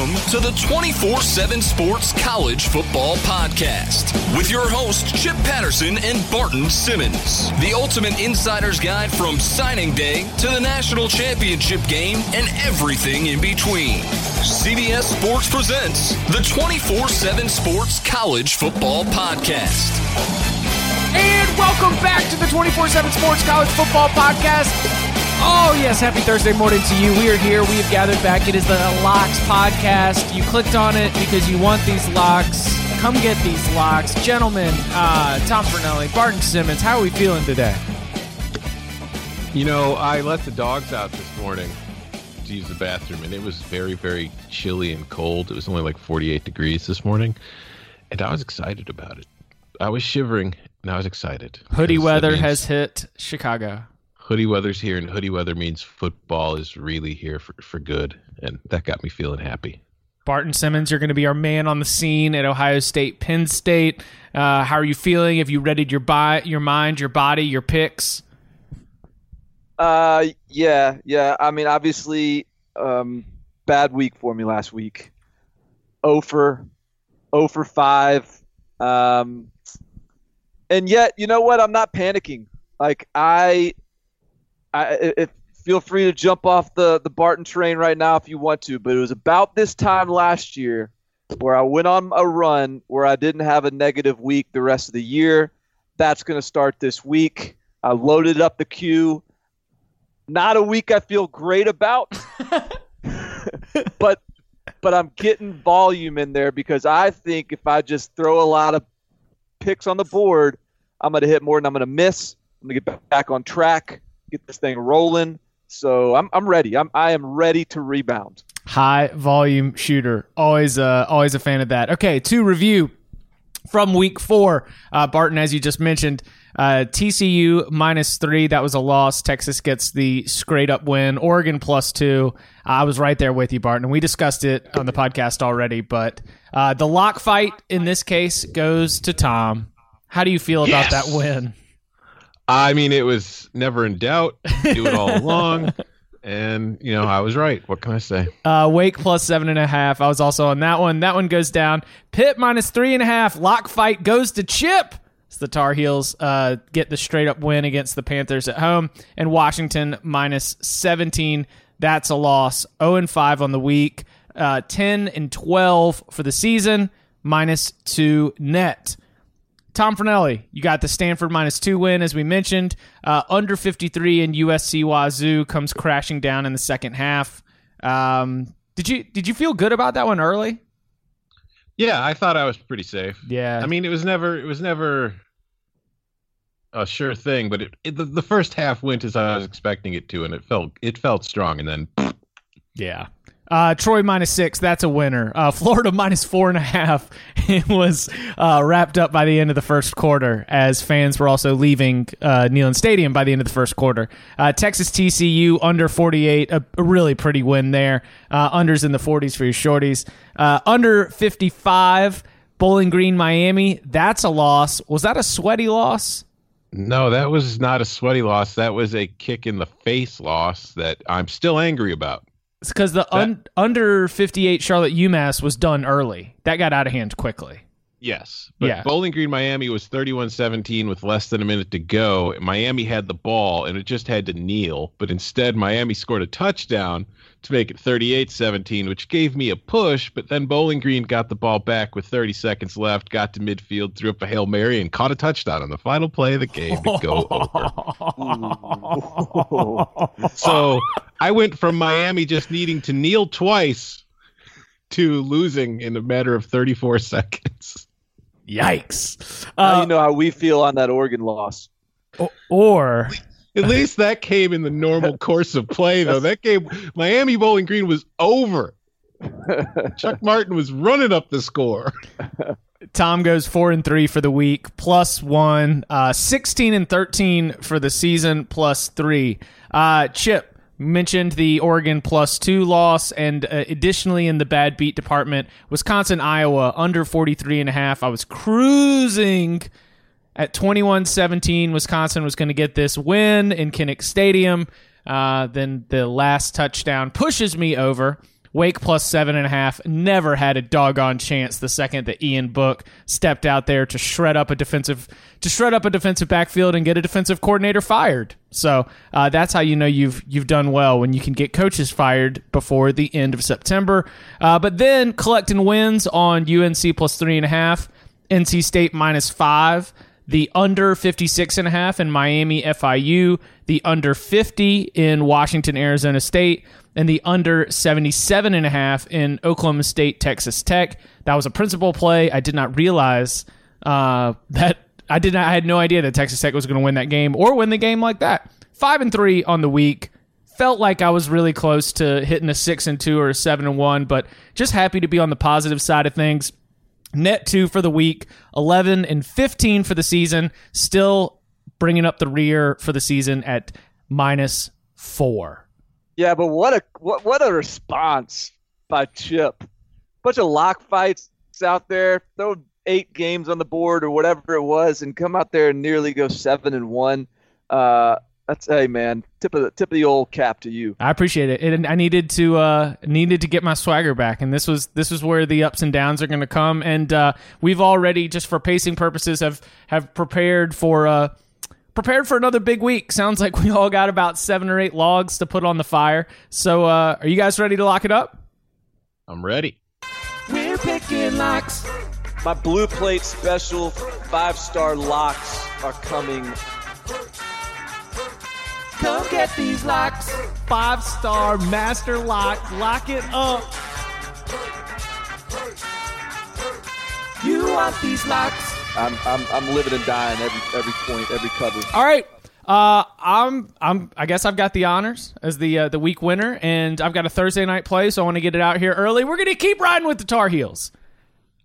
Welcome to the 24 7 Sports College Football Podcast with your hosts, Chip Patterson and Barton Simmons. The ultimate insider's guide from signing day to the national championship game and everything in between. CBS Sports presents the 24 7 Sports College Football Podcast. And welcome back to the 24 7 Sports College Football Podcast. Oh, yes. Happy Thursday morning to you. We are here. We have gathered back. It is the Locks Podcast. You clicked on it because you want these locks. Come get these locks. Gentlemen, uh, Tom Fornelli, Barton Simmons, how are we feeling today? You know, I let the dogs out this morning to use the bathroom, and it was very, very chilly and cold. It was only like 48 degrees this morning, and I was excited about it. I was shivering, and I was excited. Hoodie weather means- has hit Chicago. Hoodie weather's here, and hoodie weather means football is really here for, for good, and that got me feeling happy. Barton Simmons, you're going to be our man on the scene at Ohio State, Penn State. Uh, how are you feeling? Have you readied your, bi- your mind, your body, your picks? Uh, yeah, yeah. I mean, obviously, um, bad week for me last week. O for, O for five. Um, and yet, you know what? I'm not panicking. Like I, I, feel free to jump off the the Barton train right now if you want to. But it was about this time last year where I went on a run where I didn't have a negative week the rest of the year. That's going to start this week. I loaded up the queue. Not a week I feel great about, but but I'm getting volume in there because I think if I just throw a lot of picks on the board, I'm going to hit more than I'm going to miss. I'm going to get back on track, get this thing rolling. So I'm I'm ready. I'm I am ready to rebound. high volume shooter. Always, uh, always a fan of that. Okay, to review from week four, uh, Barton, as you just mentioned, uh, TCU minus three. That was a loss. Texas gets the straight up win. Oregon plus two. I was right there with you, Barton. We discussed it on the podcast already, but uh, the lock fight in this case goes to Tom. How do you feel about Yes. that win? I mean, it was never in doubt. Do it all along, and you know, I was right. What can I say? Uh, Wake plus seven and a half. I was also on that one. That one goes down. Pitt minus three and a half. Lock fight goes to Chip. It's the Tar Heels uh, get the straight up win against the Panthers at home. And Washington minus 17. That's a loss. 0 and 5 on the week. Uh, 10 and 12 for the season. Minus two net. Tom Fornelli, you got the Stanford minus two win, as we mentioned. Uh, under 53 in USC Wazoo comes crashing down in the second half. Um, did you did you feel good about that one early? Yeah, I thought I was pretty safe. Yeah. I mean, it was never it was never a sure thing, but it, it the, the first half went as I was expecting it to, and it felt it felt strong, and then Yeah. Uh, Troy minus six, that's a winner. Uh, Florida minus four and a half. It was uh, wrapped up by the end of the first quarter as fans were also leaving uh, Neyland Stadium by the end of the first quarter. Uh, Texas TCU under 48, a, a really pretty win there. Uh, unders in the 40s for your shorties. Under 55, Bowling Green Miami, that's a loss. Was that a sweaty loss? no, that was not a sweaty loss. That was a kick in the face loss that I'm still angry about. It's because the un- under 58 Charlotte UMass was done early. That got out of hand quickly. Yes. But Yeah. Bowling Green Miami was 31-17 with less than a minute to go. Miami had the ball and it just had to kneel, but instead Miami scored a touchdown to make it 38-17, which gave me a push, but then Bowling Green got the ball back with 30 seconds left, got to midfield, threw up a Hail Mary and caught a touchdown on the final play of the game to go over. So, I went from Miami just needing to kneel twice to losing in a matter of 34 seconds. Yikes. Now Uh, you know how we feel on that Oregon loss. or At least that came in the normal course of play, though. That game, Miami Bowling Green was over. Chuck Martin was running up the score. Tom goes four and three for the week, plus one, uh, 16 and 13 for the season, plus three. Uh, Chip mentioned the Oregon plus two loss, and uh, additionally in the bad beat department, Wisconsin, Iowa under 43 and a half. I was cruising at 21 17. Wisconsin was going to get this win in Kinnick Stadium. Uh, then the last touchdown pushes me over. Wake plus seven and a half. Never had a doggone chance the second that Ian Book stepped out there to shred up a defensive to shred up a defensive backfield and get a defensive coordinator fired. So uh, that's how you know you've you've done well when you can get coaches fired before the end of September. Uh, but then collecting wins on UNC plus three and a half, NC State minus five the under 56 and a half in Miami FIU, the under 50 in Washington Arizona State, and the under 77 and a half in Oklahoma State Texas Tech. That was a principle play. I did not realize uh, that I did not I had no idea that Texas Tech was going to win that game or win the game like that. 5 and 3 on the week. Felt like I was really close to hitting a 6 and 2 or a 7 and 1, but just happy to be on the positive side of things. Net two for the week, 11 and 15 for the season, still bringing up the rear for the season at minus four. Yeah, but what a what what a response by Chip. Bunch of lock fights out there. Throw eight games on the board or whatever it was, and come out there and nearly go seven and one. Uh, that's hey man, tip of the tip of the old cap to you. I appreciate it. And I needed to uh, needed to get my swagger back, and this was this was where the ups and downs are going to come. And uh, we've already, just for pacing purposes, have have prepared for. Uh, prepared for another big week. Sounds like we all got about seven or eight logs to put on the fire. So, uh, are you guys ready to lock it up? I'm ready. We're picking locks. My blue plate special five star locks are coming Come get these locks. Five star master lock. Lock it up. You want these locks? I'm, I'm, I'm living and dying every every point, every cover. All right. Uh, I'm I'm I guess I've got the honors as the uh, the week winner, and I've got a Thursday night play, so I want to get it out here early. We're gonna keep riding with the Tar Heels.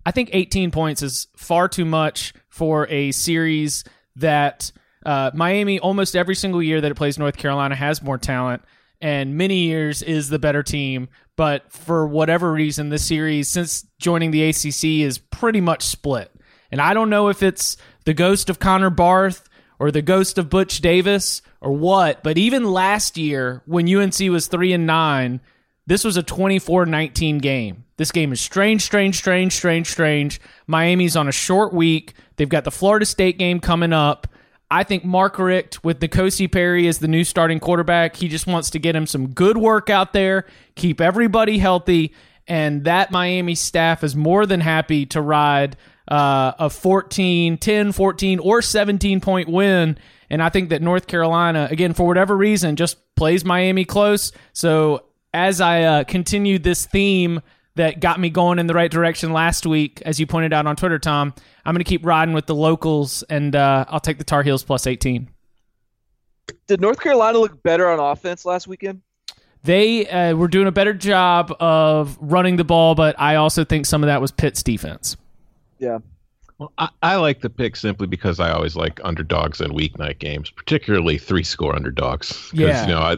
I think 18 points is far too much for a series that uh, Miami almost every single year that it plays North Carolina has more talent, and many years is the better team. But for whatever reason, this series since joining the ACC is pretty much split. And I don't know if it's the ghost of Connor Barth or the ghost of Butch Davis or what, but even last year when UNC was 3 and 9, this was a 24-19 game. This game is strange, strange, strange, strange, strange. Miami's on a short week. They've got the Florida State game coming up. I think Mark Richt with N'Kosi Perry as the new starting quarterback, he just wants to get him some good work out there, keep everybody healthy, and that Miami staff is more than happy to ride uh, a 14, 10, 14, or 17 point win. And I think that North Carolina, again, for whatever reason, just plays Miami close. So as I uh, continue this theme that got me going in the right direction last week, as you pointed out on Twitter, Tom, I'm going to keep riding with the locals, and uh, I'll take the Tar Heels plus 18. Did North Carolina look better on offense last weekend? They uh, were doing a better job of running the ball, but I also think some of that was Pitt's defense. Yeah. Well, I, I like the pick simply because I always like underdogs in weeknight games, particularly three score underdogs. 'Cause, Yeah. You know, I,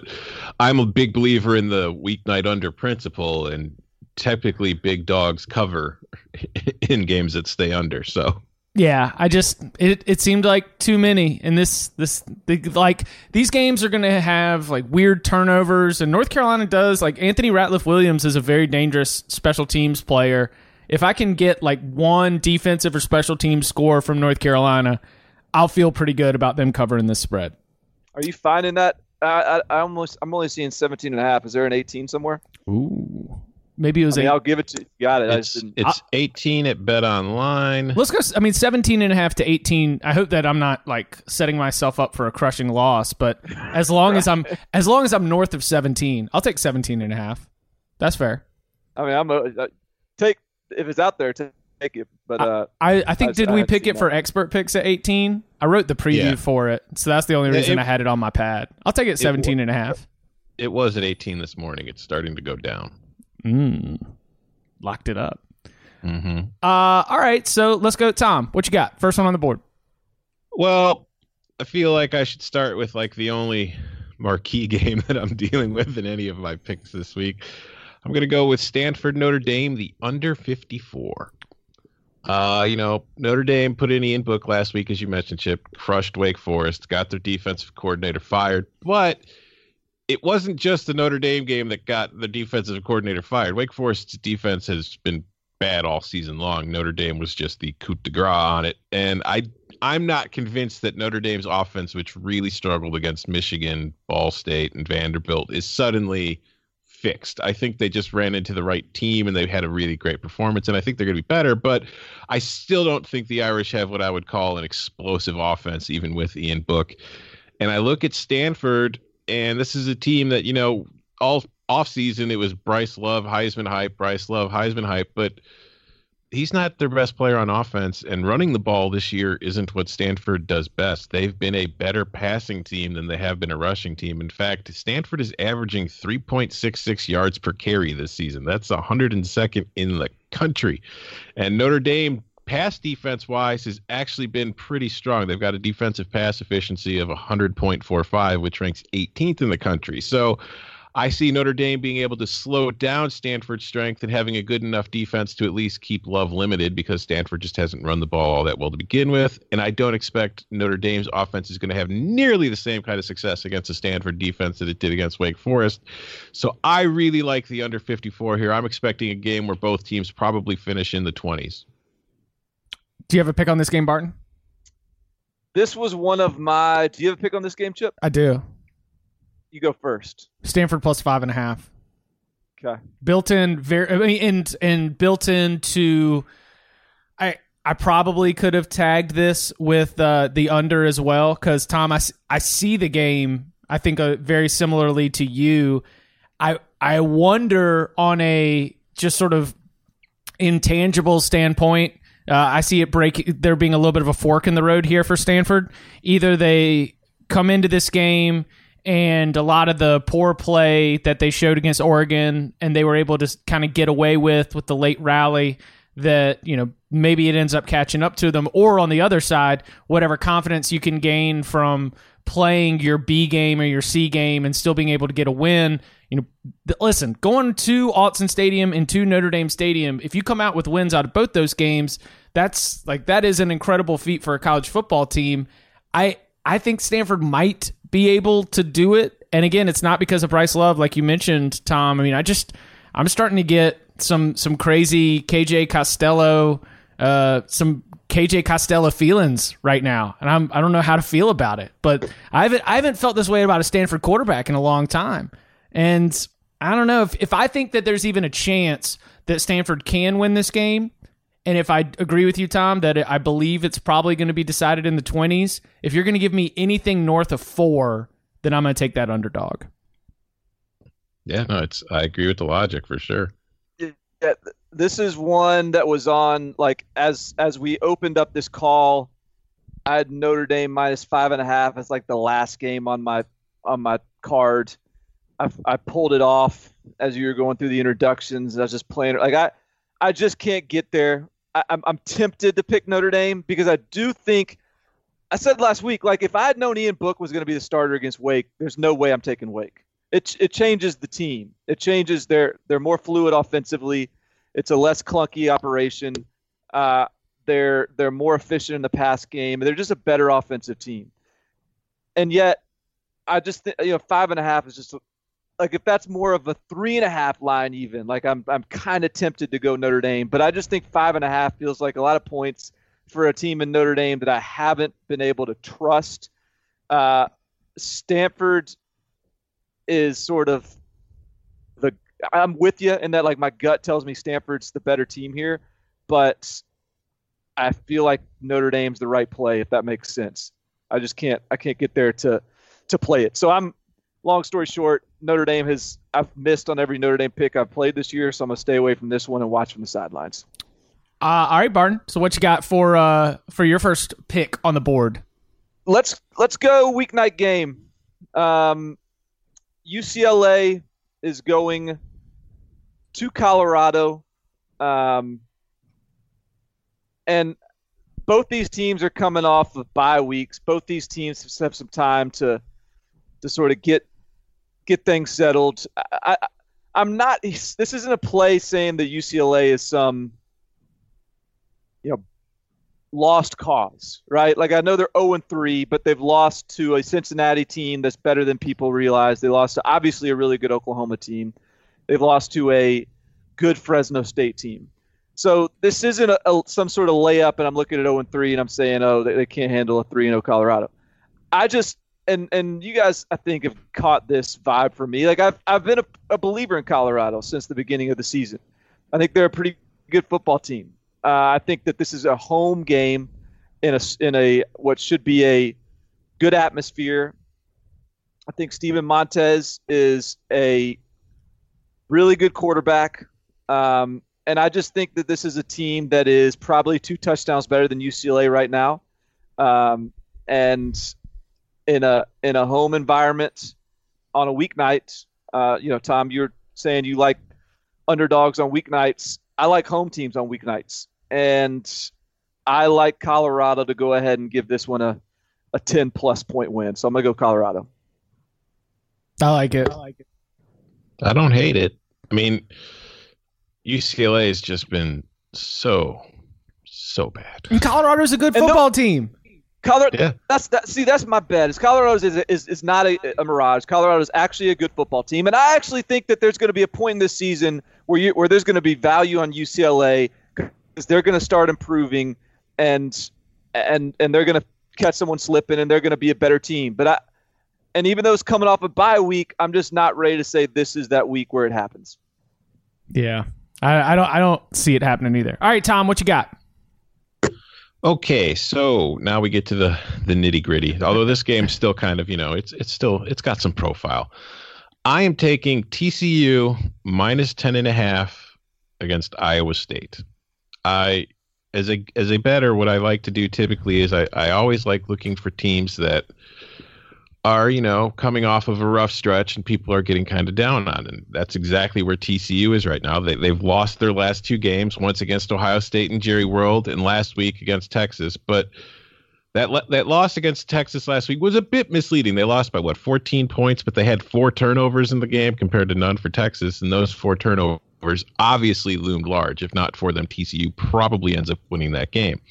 I'm a big believer in the weeknight under principle, and typically big dogs cover in games that stay under. So Yeah, I just it it seemed like too many, and this this the, like these games are going to have like weird turnovers, and North Carolina does like Anthony Ratliff Williams is a very dangerous special teams player. If I can get like one defensive or special team score from North Carolina, I'll feel pretty good about them covering this spread. Are you finding that? I, I, I almost I'm only seeing 17 and a half. Is there an 18 somewhere? Ooh, maybe it was I mean, eight. I'll give it to you. Got it. I it's just 18 at Bet Online. Let's go. I mean, 17 and a half to 18. I hope that I'm not like setting myself up for a crushing loss, but as long as I'm as long as I'm north of 17, I'll take 17 and a half. That's fair. I mean, I'm a, uh, take if it's out there, take it. But uh, I, I think I- did I we had pick seen it for that. expert picks at 18? I wrote the preview Yeah. for it. So that's the only reason it- I had it on my pad. I'll take it 17 and a half. It was at 18 this morning. It's starting to go down. Mm. Locked it up. hmm Uh all right, so let's go Tom. What you got? First one on the board. Well, I feel like I should start with like the only marquee game that I'm dealing with in any of my picks this week. I'm going to go with Stanford Notre Dame, the under 54. Uh, you know, Notre Dame put in Ian Book last week, as you mentioned, Chip, crushed Wake Forest, got their defensive coordinator fired, but it wasn't just the Notre Dame game that got the defensive coordinator fired. Wake Forest's defense has been bad all season long. Notre Dame was just the coup de grace on it, and I I'm not convinced that Notre Dame's offense, which really struggled against Michigan, Ball State, and Vanderbilt, is suddenly fixed. I think they just ran into the right team and they had a really great performance, and I think they're going to be better. But I still don't think the Irish have what I would call an explosive offense, even with Ian Book. And I look at Stanford, and this is a team that you know all offseason it was Bryce Love, Heisman hype, Bryce Love, Heisman hype, but he's not their best player on offense, and running the ball this year isn't what Stanford does best. They've been a better passing team than they have been a rushing team. In fact, Stanford is averaging 3.66 yards per carry this season. That's 102nd in the country. And Notre Dame pass defense wise has actually been pretty strong. They've got a defensive pass efficiency of 100.45, which ranks 18th in the country. So I see Notre Dame being able to slow down Stanford's strength and having a good enough defense to at least keep Love limited because Stanford just hasn't run the ball all that well to begin with. And I don't expect Notre Dame's offense is going to have nearly the same kind of success against the Stanford defense that it did against Wake Forest. So I really like the under 54 here. I'm expecting a game where both teams probably finish in the 20s. Do you have a pick on this game, Barton? This was one of my. Do you have a pick on this game, Chip? I do. You go first. Stanford plus five and a half. Okay. Built in very and and built into I I probably could have tagged this with uh, the under as well because Tom I, I see the game I think uh, very similarly to you I I wonder on a just sort of intangible standpoint uh, I see it break there being a little bit of a fork in the road here for Stanford. Either they come into this game and a lot of the poor play that they showed against Oregon and they were able to kind of get away with with the late rally that you know maybe it ends up catching up to them. Or on the other side whatever confidence you can gain from playing your B game or your C game and still being able to get a win you know listen going to Autzen Stadium and to Notre Dame Stadium if you come out with wins out of both those games that's like that is an incredible feat for a college football team I I think Stanford might be able to do it. And again, it's not because of Bryce Love, like you mentioned, Tom. I mean, I just I'm starting to get some some crazy KJ Costello, uh, some KJ Costello feelings right now, and I'm I don't know how to feel about it. But I haven't I haven't felt this way about a Stanford quarterback in a long time, and I don't know if if I think that there's even a chance that Stanford can win this game. And if I agree with you, Tom, that I believe it's probably going to be decided in the 20s, if you're going to give me anything north of four, then I'm going to take that underdog. Yeah, no, it's I agree with the logic for sure. Yeah, this is one that was on like as as we opened up this call, I had Notre Dame minus five and a half as like the last game on my on my card. I, I pulled it off as you were going through the introductions. I was just playing like I I just can't get there. I, am I'm tempted to pick Notre Dame because I do think I said last week, like if I had known Ian Book was going to be the starter against Wake, there's no way I'm taking Wake. It it changes the team. It changes their they're more fluid offensively. It's a less clunky operation. Uh, they're they're more efficient in the pass game. They're just a better offensive team. And yet, I just think you know five and a half is just like if that's more of a three and a half line even like i'm, I'm kind of tempted to go notre dame but i just think five and a half feels like a lot of points for a team in notre dame that i haven't been able to trust. Uh, stanford is sort of the i'm with you in that like my gut tells me stanford's the better team here but i feel like notre dame's the right play if that makes sense. I just can't i can't get there to to play it. So i'm long story short, Notre Dame has I've missed on every Notre Dame pick I've played this year, so I'm gonna stay away from this one and watch from the sidelines. Uh, all right, Barton. So what you got for uh, for your first pick on the board? Let's let's go weeknight game. Um, UCLA is going to Colorado, um, and both these teams are coming off of bye weeks. Both these teams have some time to to sort of get get things settled. I, I am not. This isn't a play saying that UCLA is some, you know, lost cause, right? Like I know they're 0 and 3, but they've lost to a Cincinnati team that's better than people realize. They lost to obviously a really good Oklahoma team. They've lost to a good Fresno State team. So this isn't a, a, some sort of layup, and I'm looking at 0 and 3, and I'm saying, oh, they, they can't handle a 3 0 Colorado. I just and and you guys, I think, have caught this vibe for me. Like I've I've been a, a believer in Colorado since the beginning of the season. I think they're a pretty good football team. Uh, I think that this is a home game in a in a what should be a good atmosphere. I think Steven Montez is a really good quarterback. Um, and I just think that this is a team that is probably two touchdowns better than UCLA right now. Um, and in a in a home environment on a weeknight, uh, you know, Tom, you're saying you like underdogs on weeknights. I like home teams on weeknights, and I like Colorado to go ahead and give this one a a 10 plus point win. So I'm gonna go Colorado. I like it. I like it. I don't hate it. I mean, UCLA has just been so so bad. And Colorado's a good football team. Colorado, yeah. that's that. See, that's my bet. Is Colorado's is is, is not a, a mirage. Colorado is actually a good football team, and I actually think that there's going to be a point in this season where you where there's going to be value on UCLA because they're going to start improving, and and and they're going to catch someone slipping, and they're going to be a better team. But I, and even though it's coming off a bye week, I'm just not ready to say this is that week where it happens. Yeah, I, I don't I don't see it happening either. All right, Tom, what you got? Okay, so now we get to the the nitty gritty. Although this game's still kind of you know it's it's still it's got some profile. I am taking TCU minus ten and a half against Iowa State. I as a as a better, what I like to do typically is I, I always like looking for teams that are, you know, coming off of a rough stretch and people are getting kind of down on. And that's exactly where TCU is right now. They, they've lost their last two games, once against Ohio State and Jerry World, and last week against Texas. But that that loss against Texas last week was a bit misleading. They lost by what 14 points, but they had four turnovers in the game compared to none for Texas, and those four turnovers obviously loomed large. If not for them, TCU probably ends up winning that game.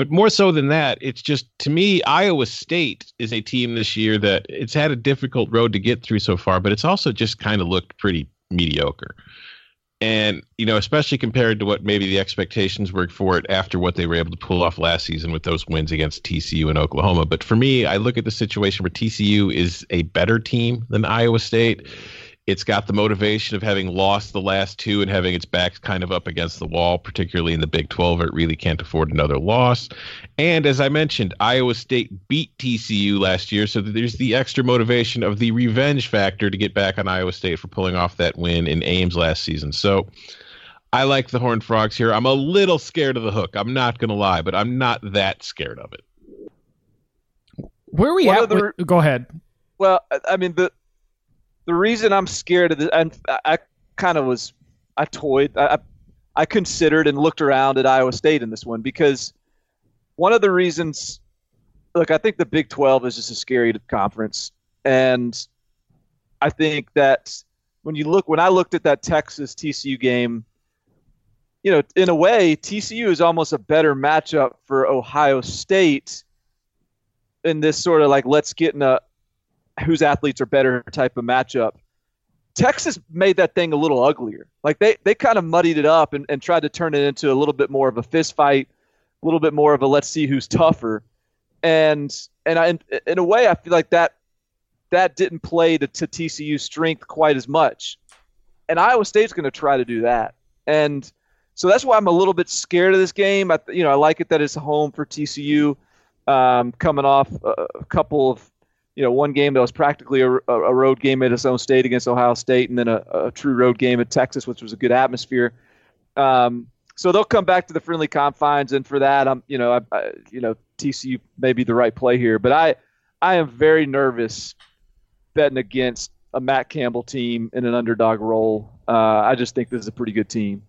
But more so than that, it's just to me, Iowa State is a team this year that it's had a difficult road to get through so far, but it's also just kind of looked pretty mediocre. And, you know, especially compared to what maybe the expectations were for it after what they were able to pull off last season with those wins against TCU and Oklahoma. But for me, I look at the situation where TCU is a better team than Iowa State it's got the motivation of having lost the last two and having its back kind of up against the wall, particularly in the Big 12. It really can't afford another loss. And as I mentioned, Iowa State beat TCU last year, so there's the extra motivation of the revenge factor to get back on Iowa State for pulling off that win in Ames last season. So I like the Horned Frogs here. I'm a little scared of the hook. I'm not going to lie, but I'm not that scared of it. Where are we what at? The, with, go ahead. Well, I mean, the the reason I'm scared of this, and I, I kind of was, I toyed, I, I considered and looked around at Iowa State in this one because one of the reasons, look, I think the Big 12 is just a scary conference, and I think that when you look, when I looked at that Texas TCU game, you know, in a way, TCU is almost a better matchup for Ohio State in this sort of like let's get in a whose athletes are better type of matchup. Texas made that thing a little uglier. Like they, they kind of muddied it up and, and tried to turn it into a little bit more of a fist fight, a little bit more of a let's see who's tougher. And and I, in, in a way, I feel like that that didn't play to, to TCU's strength quite as much. And Iowa State's going to try to do that. And so that's why I'm a little bit scared of this game. I, you know, I like it that it's home for TCU, um, coming off a, a couple of you know, one game that was practically a, a road game at its own state against Ohio State, and then a, a true road game at Texas, which was a good atmosphere. Um, so they'll come back to the friendly confines, and for that, I'm, you know, I, I, you know, TCU may be the right play here, but I, I am very nervous betting against a Matt Campbell team in an underdog role. Uh, I just think this is a pretty good team.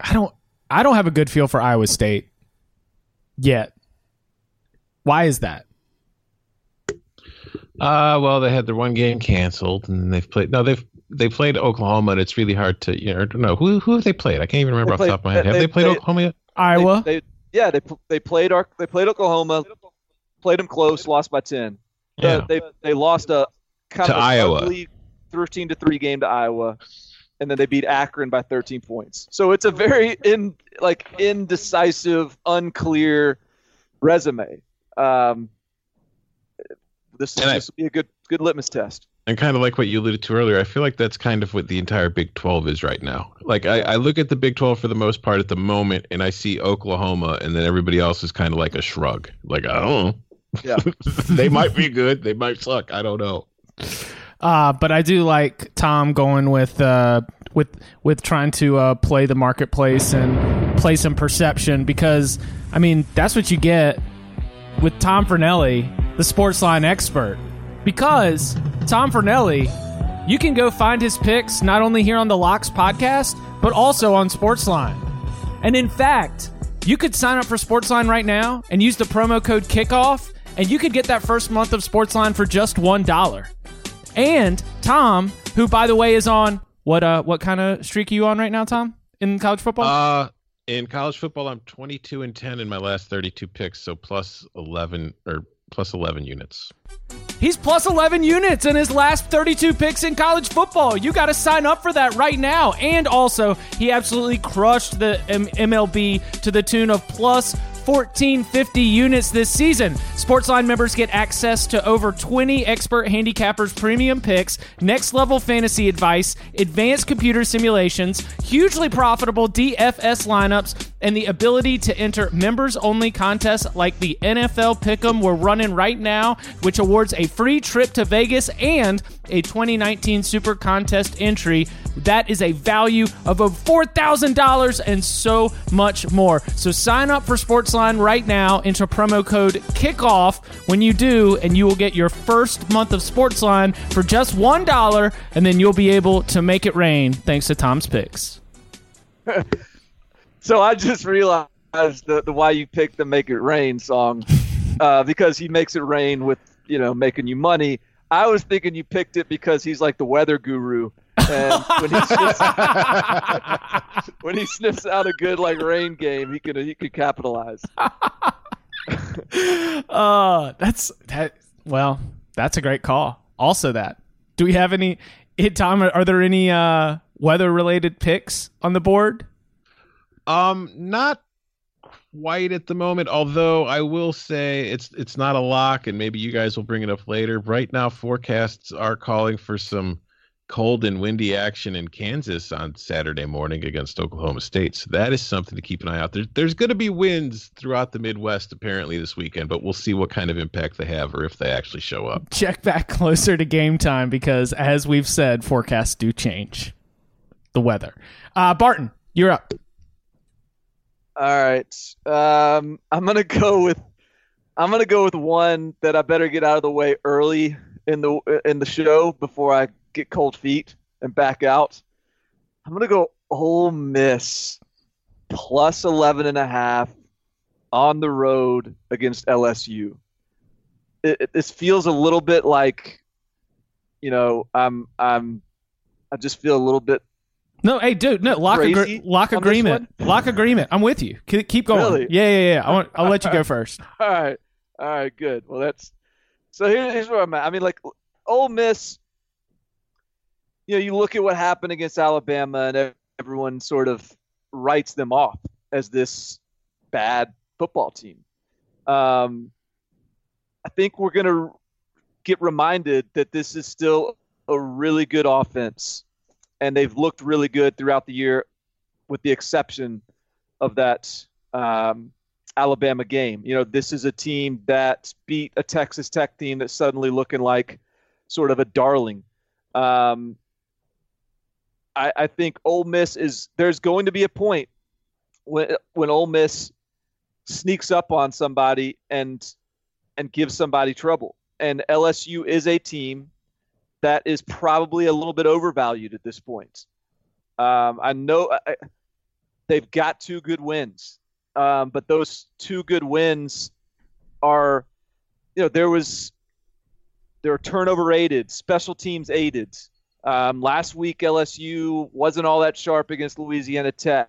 I don't, I don't have a good feel for Iowa State yet. Why is that? Uh, well, they had their one game canceled, and they've played. No, they've they played Oklahoma, and it's really hard to you know. I don't know who who have they played. I can't even remember off the top of my head. Have they, they played they, Oklahoma yet? Iowa. They, yeah, they they played our they played Oklahoma, played them close, lost by ten. Yeah. they they lost a kind To of Iowa. ugly thirteen to three game to Iowa, and then they beat Akron by thirteen points. So it's a very in like indecisive, unclear resume. Um, this is And I- will be a good good litmus test. And kind of like what you alluded to earlier, I feel like that's kind of what the entire Big 12 is right now. Like, I, I look at the Big 12 for the most part at the moment, and I see Oklahoma, and then everybody else is kind of like a shrug. Like, I don't know. Yeah. they might be good. They might suck. I don't know. Uh, but I do like Tom going with uh, with with trying to uh, play the marketplace and play some perception because I mean that's what you get with Tom Fornelli, the SportsLine expert. Because Tom Fornelli, you can go find his picks not only here on the Locks podcast but also on Sportsline. And in fact, you could sign up for Sportsline right now and use the promo code KICKOFF, and you could get that first month of Sportsline for just one dollar. And Tom, who by the way is on what uh what kind of streak are you on right now, Tom? In college football? Uh, in college football, I'm 22 and 10 in my last 32 picks, so plus 11 or plus 11 units. He's plus 11 units in his last 32 picks in college football. You got to sign up for that right now. And also, he absolutely crushed the M- MLB to the tune of plus 1450 units this season. Sportsline members get access to over 20 expert handicappers premium picks, next level fantasy advice, advanced computer simulations, hugely profitable DFS lineups, and the ability to enter members only contests like the NFL Pick'em we're running right now, which awards a free trip to Vegas and a 2019 Super Contest entry. That is a value of over $4,000 and so much more. So sign up for Sportsline right now, into promo code KICKOFF when you do, and you will get your first month of Sportsline for just $1, and then you'll be able to make it rain thanks to Tom's picks. So I just realized the, the why you picked the "Make It Rain" song uh, because he makes it rain with you know making you money. I was thinking you picked it because he's like the weather guru, and when he sniffs, when he sniffs out a good like rain game, he could he could capitalize. Uh, that's that. Well, that's a great call. Also, that. Do we have any? Hey, Tom, are there any uh, weather-related picks on the board? Um, not quite at the moment. Although I will say it's it's not a lock, and maybe you guys will bring it up later. Right now, forecasts are calling for some cold and windy action in Kansas on Saturday morning against Oklahoma State. So that is something to keep an eye out. There's there's going to be winds throughout the Midwest apparently this weekend, but we'll see what kind of impact they have or if they actually show up. Check back closer to game time because, as we've said, forecasts do change. The weather. Uh, Barton, you're up. All right, um, I'm gonna go with I'm gonna go with one that I better get out of the way early in the in the show before I get cold feet and back out. I'm gonna go Ole Miss plus 11 and a half on the road against LSU. It, it, this feels a little bit like, you know, I'm I'm I just feel a little bit No, hey, dude, no, lock, agree- lock agreement. Lock agreement. I'm with you. Ke- Keep going. Really? Yeah, yeah, yeah. I want, I'll let you go first. All right, all right, good. Well, that's so. Here, here's where I'm at. I mean, like Ole Miss. You know, you look at what happened against Alabama, and everyone sort of writes them off as this bad football team. Um, I think we're gonna get reminded that this is still a really good offense, and they've looked really good throughout the year, with the exception of that. Um, Alabama game. You know, this is a team that beat a Texas Tech team that's suddenly looking like sort of a darling. Um, I, I think Ole Miss is. There's going to be a point when when Ole Miss sneaks up on somebody and and gives somebody trouble. And LSU is a team that is probably a little bit overvalued at this point. Um, I know I, they've got two good wins um, but those two good wins are, you know, there was they were turnover aided, special teams aided. Um, last week LSU wasn't all that sharp against Louisiana Tech.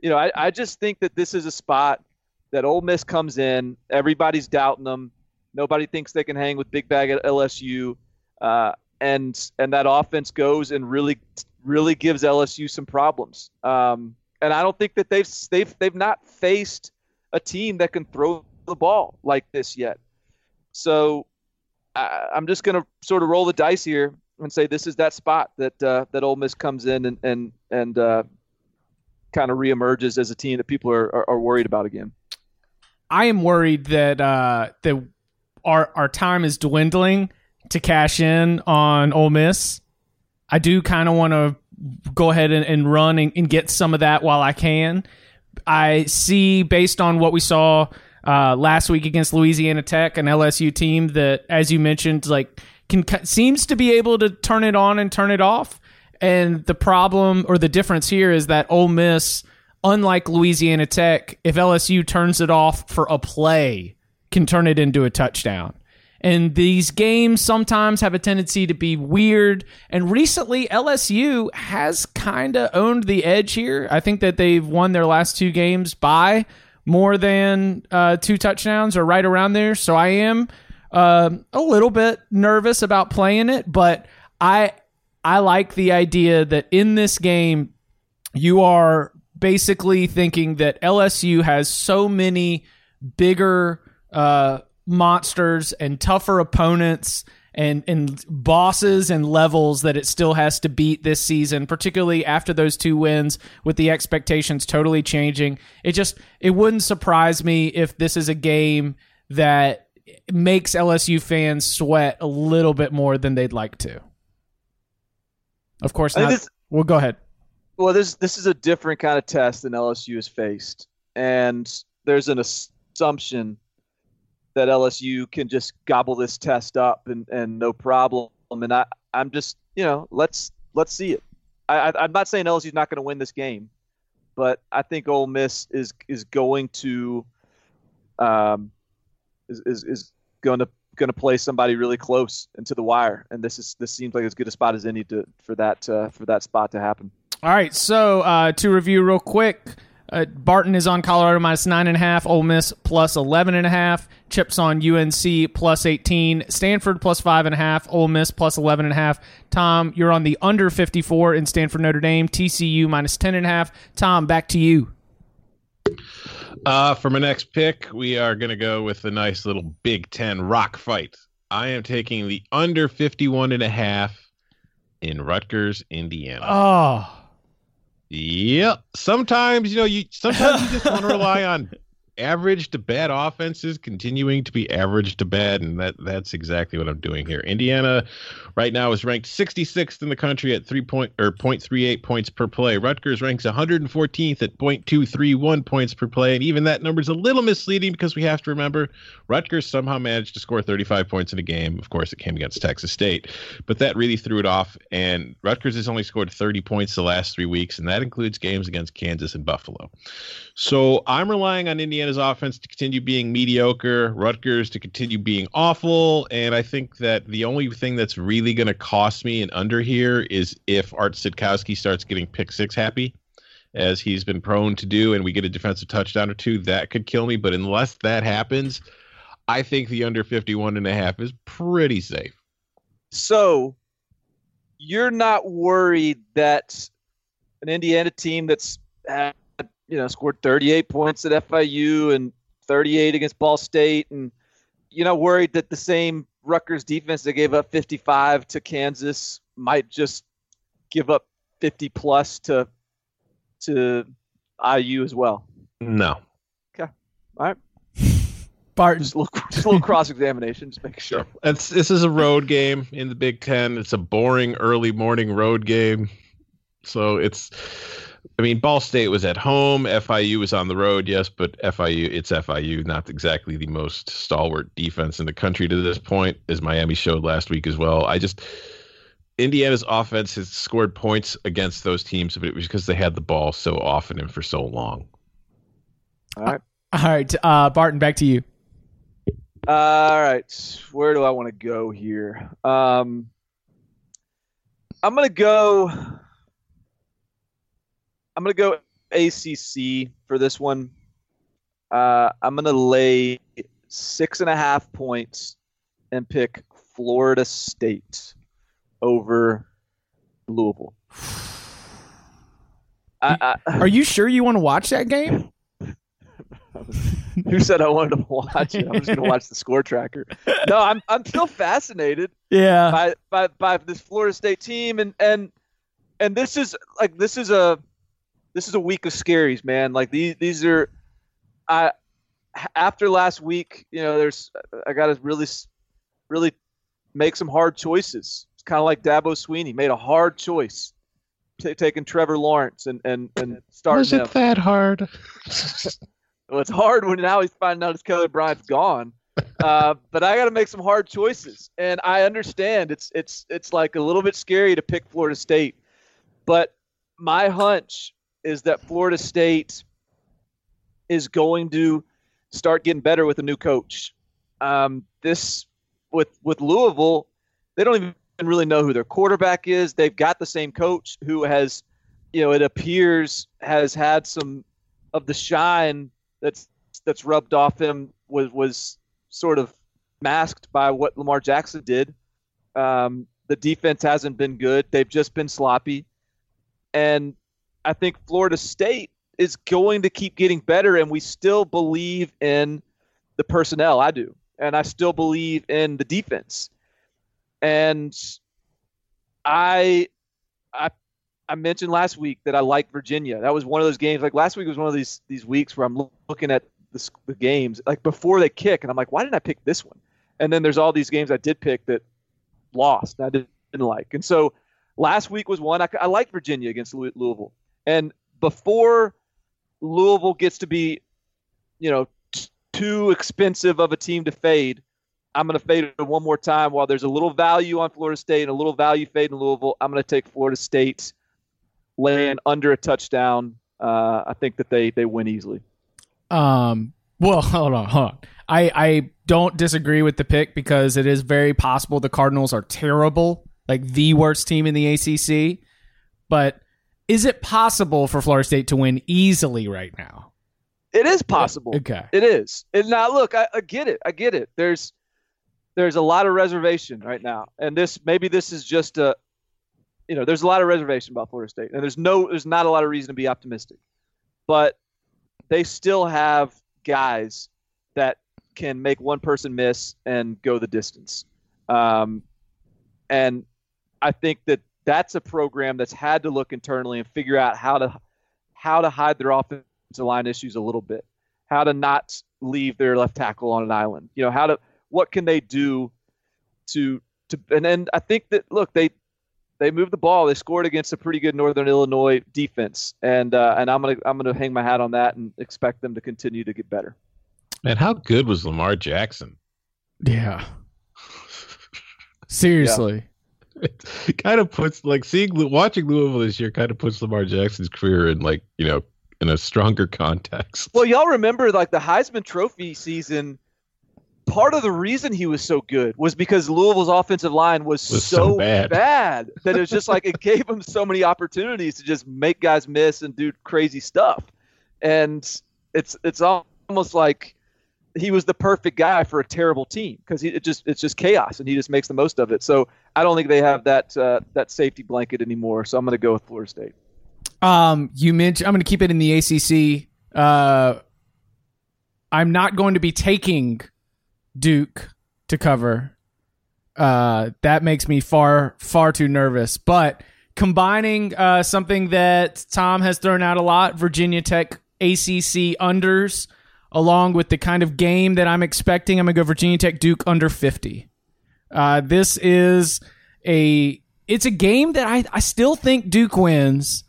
You know, I, I just think that this is a spot that Ole Miss comes in, everybody's doubting them. Nobody thinks they can hang with Big Bag at LSU, uh, and and that offense goes and really really gives LSU some problems. Um, and I don't think that they've they've they've not faced a team that can throw the ball like this yet. So I, am just going to sort of roll the dice here and say this is that spot that uh, that Ole Miss comes in and and and uh, kind of reemerges as a team that people are, are, are worried about again. I am worried that uh, that our our time is dwindling to cash in on Ole Miss. I do kind of want to go ahead and, and run and, and, get some of that while I can. I see, based on what we saw uh, last week against Louisiana Tech, an LSU team that, as you mentioned, like can seems to be able to turn it on and turn it off. And the problem or the difference here is that Ole Miss, unlike Louisiana Tech, if LSU turns it off for a play, can turn it into a touchdown. And these games sometimes have a tendency to be weird. And recently, LSU has kind of owned the edge here. I think that they've won their last two games by more than uh, two touchdowns or right around there. So I am uh, a little bit nervous about playing it, but I I like the idea that in this game you are basically thinking that LSU has so many bigger uh, monsters and tougher opponents and and bosses and levels that it still has to beat this season, particularly after those two wins with the expectations totally changing. It just it wouldn't surprise me if this is a game that makes LSU fans sweat a little bit more than they'd like to. Of course not. This, well, go ahead. Well, this this is a different kind of test than LSU has faced, and there's an assumption that LSU can just gobble this test up and, and no problem. And I, I'm just, you know, let's let's see it. I, I, am not saying LSU's not going to win this game, but I think Ole Miss is is going to, um, is is, is going to going to play somebody really close into the wire, and this is this seems like as good a spot as any to for that uh, for that spot to happen. All right, so uh, to review real quick. Uh, Barton is on Colorado minus nine and a half. Ole Miss plus eleven and a half. Chips on UNC plus eighteen. Stanford plus five and a half. Ole Miss plus eleven and a half. Tom, you're on the under fifty four in Stanford Notre Dame. TCU minus ten and a half. Tom, back to you. Uh, for my next pick, we are going to go with the nice little Big Ten rock fight. I am taking the under 51 and a half in Rutgers, Indiana. Oh. Yep. Sometimes, you know, you sometimes you just want to rely on average to bad offenses continuing to be average to bad, and that that's exactly what I'm doing here. Indiana right now is ranked 66th in the country at three point or 0.38 points per play. Rutgers ranks 114th at 0.231 points per play, and even that number is a little misleading because we have to remember Rutgers somehow managed to score 35 points in a game. Of course, it came against Texas State, but that really threw it off. And Rutgers has only scored 30 points the last three weeks, and that includes games against Kansas and Buffalo. So I'm relying on Indiana's offense to continue being mediocre, Rutgers to continue being awful, and I think that the only thing that's really going to cost me an under here is if Art Sitkowski starts getting pick six happy, as he's been prone to do, and we get a defensive touchdown or two. That could kill me, but unless that happens, I think the under 51 and a half is pretty safe. So you're not worried that an Indiana team that's you know, scored 38 points at FIU and 38 against Ball State, and you know, worried that the same Rutgers defense that gave up 55 to Kansas might just give up 50 plus to to IU as well. No. Okay. All right. Barton. Just a little, just a little cross examination, just make sure. It's, this is a road game in the Big Ten. It's a boring early morning road game. So it's I mean, Ball State was at home. FIU was on the road, yes, but FIU, it's FIU, not exactly the most stalwart defense in the country to this point, as Miami showed last week as well. I just, Indiana's offense has scored points against those teams, but it was because they had the ball so often and for so long. All right. All right. Uh, Barton, back to you. All right. Where do I want to go here? Um, I'm going to go I'm going to go ACC for this one. Uh, I'm going to lay six and a half points and pick Florida State over Louisville. I, I, Are you sure you want to watch that game? who said I wanted to watch it? I'm just going to watch the score tracker. No, I'm I'm still fascinated Yeah. by, by by this Florida State team, and and and this is like this is a this is a week of scaries, man. Like these these are, I after last week, you know, there's I got to really really make some hard choices. It's kind of like Dabo Swinney made a hard choice, t- taking Trevor Lawrence and and and starting Was him. it that hard? Well, it's hard when now he's finding out his Kelly Bryant's gone. Uh, but I got to make some hard choices, and I understand it's it's it's like a little bit scary to pick Florida State, but my hunch is that Florida State is going to start getting better with a new coach. Um, this with with Louisville, they don't even really know who their quarterback is. They've got the same coach who has, you know, it appears has had some of the shine that's that's rubbed off him was was sort of masked by what Lamar Jackson did. Um, the defense hasn't been good; they've just been sloppy, and I think Florida State is going to keep getting better, and we still believe in the personnel. I do, and I still believe in the defense, and I I I mentioned last week that I like Virginia. That was one of those games. Like last week was one of these these weeks where I'm looking at the, the games like before they kick, and I'm like, why didn't I pick this one? And then there's all these games I did pick that lost. And I didn't, like. And so last week was one I, I like Virginia against Louisville. And before Louisville gets to be, you know, t- too expensive of a team to fade, I'm going to fade it one more time. While there's a little value on Florida State and a little value fade in Louisville, I'm going to take Florida State laying under a touchdown. Uh, I think that they they win easily. Um. Well, hold on, hold on. I I don't disagree with the pick because it is very possible the Cardinals are terrible, like the worst team in the ACC. But is it possible for Florida State to win easily right now? It is possible. Okay. It is. And now look, I, I get it. I get it. There's there's a lot of reservation right now. And this maybe this is just a you know, there's a lot of reservation about Florida State. And there's no there's not a lot of reason to be optimistic. But they still have guys that can make one person miss and go the distance. Um, and I think that that's a program that's had to look internally and figure out how to how to hide their offensive line issues a little bit, how to not leave their left tackle on an island. You know, how to what can they do to to and then I think that look they they moved the ball. They scored against a pretty good Northern Illinois defense, and uh, and I'm gonna I'm gonna hang my hat on that and expect them to continue to get better. And how good was Lamar Jackson? Yeah. Seriously. It kind of puts like seeing watching Louisville this year kind of puts Lamar Jackson's career in like you know in a stronger context. Well, y'all remember like the Heisman Trophy season. Part of the reason he was so good was because Louisville's offensive line was, Was so, so bad. bad that it was just like it gave him so many opportunities to just make guys miss and do crazy stuff. And it's it's al- almost like he was the perfect guy for a terrible team because it just it's just chaos and he just makes the most of it. So I don't think they have that uh, that safety blanket anymore. So I'm going to go with Florida State. Um, you mentioned I'm going to keep it in the ACC. Uh, I'm not going to be taking Duke to cover. Uh, that makes me far far too nervous. But combining uh, something that Tom has thrown out a lot, Virginia Tech ACC unders, along with the kind of game that I'm expecting, I'm gonna go Virginia Tech Duke under 50. Uh, this is a it's a game that I, I still think Duke wins.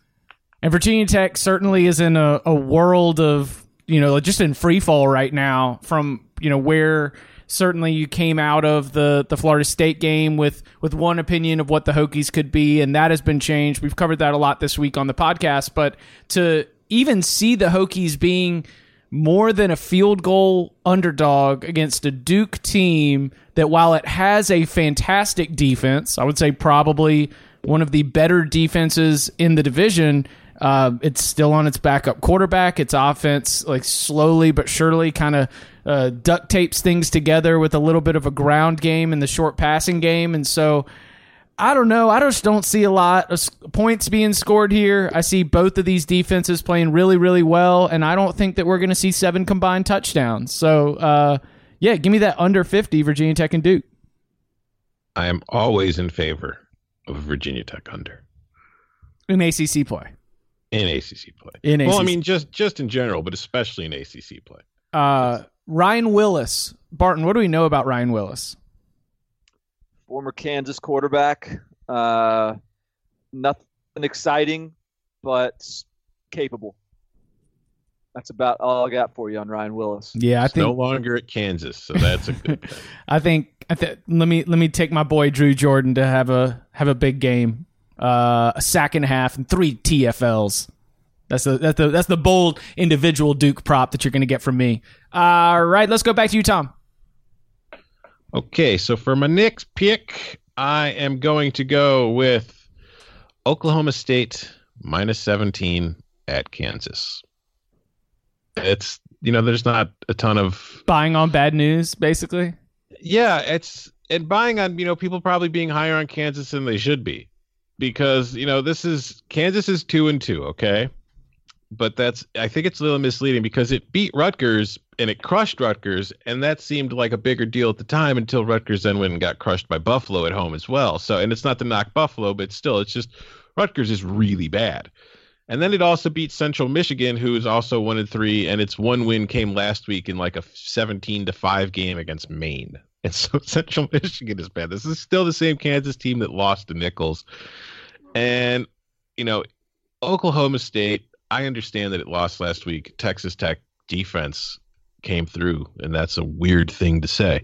And Virginia Tech certainly is in a, a world of, you know, just in free fall right now from, you know, where certainly you came out of the, the Florida State game with, with one opinion of what the Hokies could be, and that has been changed. We've covered that a lot this week on the podcast, but to even see the Hokies being more than a field goal underdog against a Duke team that while it has a fantastic defense, I would say probably one of the better defenses in the division, Uh, it's still on its backup quarterback. Its offense, like slowly but surely, kind of uh, duct tapes things together with a little bit of a ground game and the short passing game. And so, I don't know. I just don't see a lot of points being scored here. I see both of these defenses playing really, really well, and I don't think that we're going to see seven combined touchdowns. So, uh, yeah, give me that under 50, Virginia Tech and Duke. I am always in favor of Virginia Tech under in ACC play. In ACC play. In well, ACC. I mean, just just in general, but especially in ACC play. Uh, Ryan Willis, Barton. What do we know about Ryan Willis? Former Kansas quarterback. Uh, nothing exciting, but capable. That's about all I got for you on Ryan Willis. Yeah, I It's think no longer at Kansas, so that's a good thing. I think I th- let me let me take my boy Drew Jordan to have a have a big game. Uh, a sack and a half and three TFLs. That's the that's the that's the bold individual Duke prop that you're going to get from me. All right, let's go back to you, Tom. Okay, so for my next pick, I am going to go with Oklahoma State minus 17 at Kansas. It's, you know, there's not a ton of. Buying on bad news, basically. Yeah, it's. And buying on, you know, people probably being higher on Kansas than they should be. Because, you know, this is. Kansas is two and two, okay? But that's. I think it's a little misleading because it beat Rutgers and it crushed Rutgers, and that seemed like a bigger deal at the time until Rutgers then went and got crushed by Buffalo at home as well. So, and it's not to knock Buffalo, but still, it's just Rutgers is really bad. And then it also beat Central Michigan, who is also one and three, and its one win came last week in like a 17 to five game against Maine. And so Central Michigan is bad. This is still the same Kansas team that lost to Nicholls. And, you know, Oklahoma State, I understand that it lost last week. Texas Tech defense came through, and that's a weird thing to say.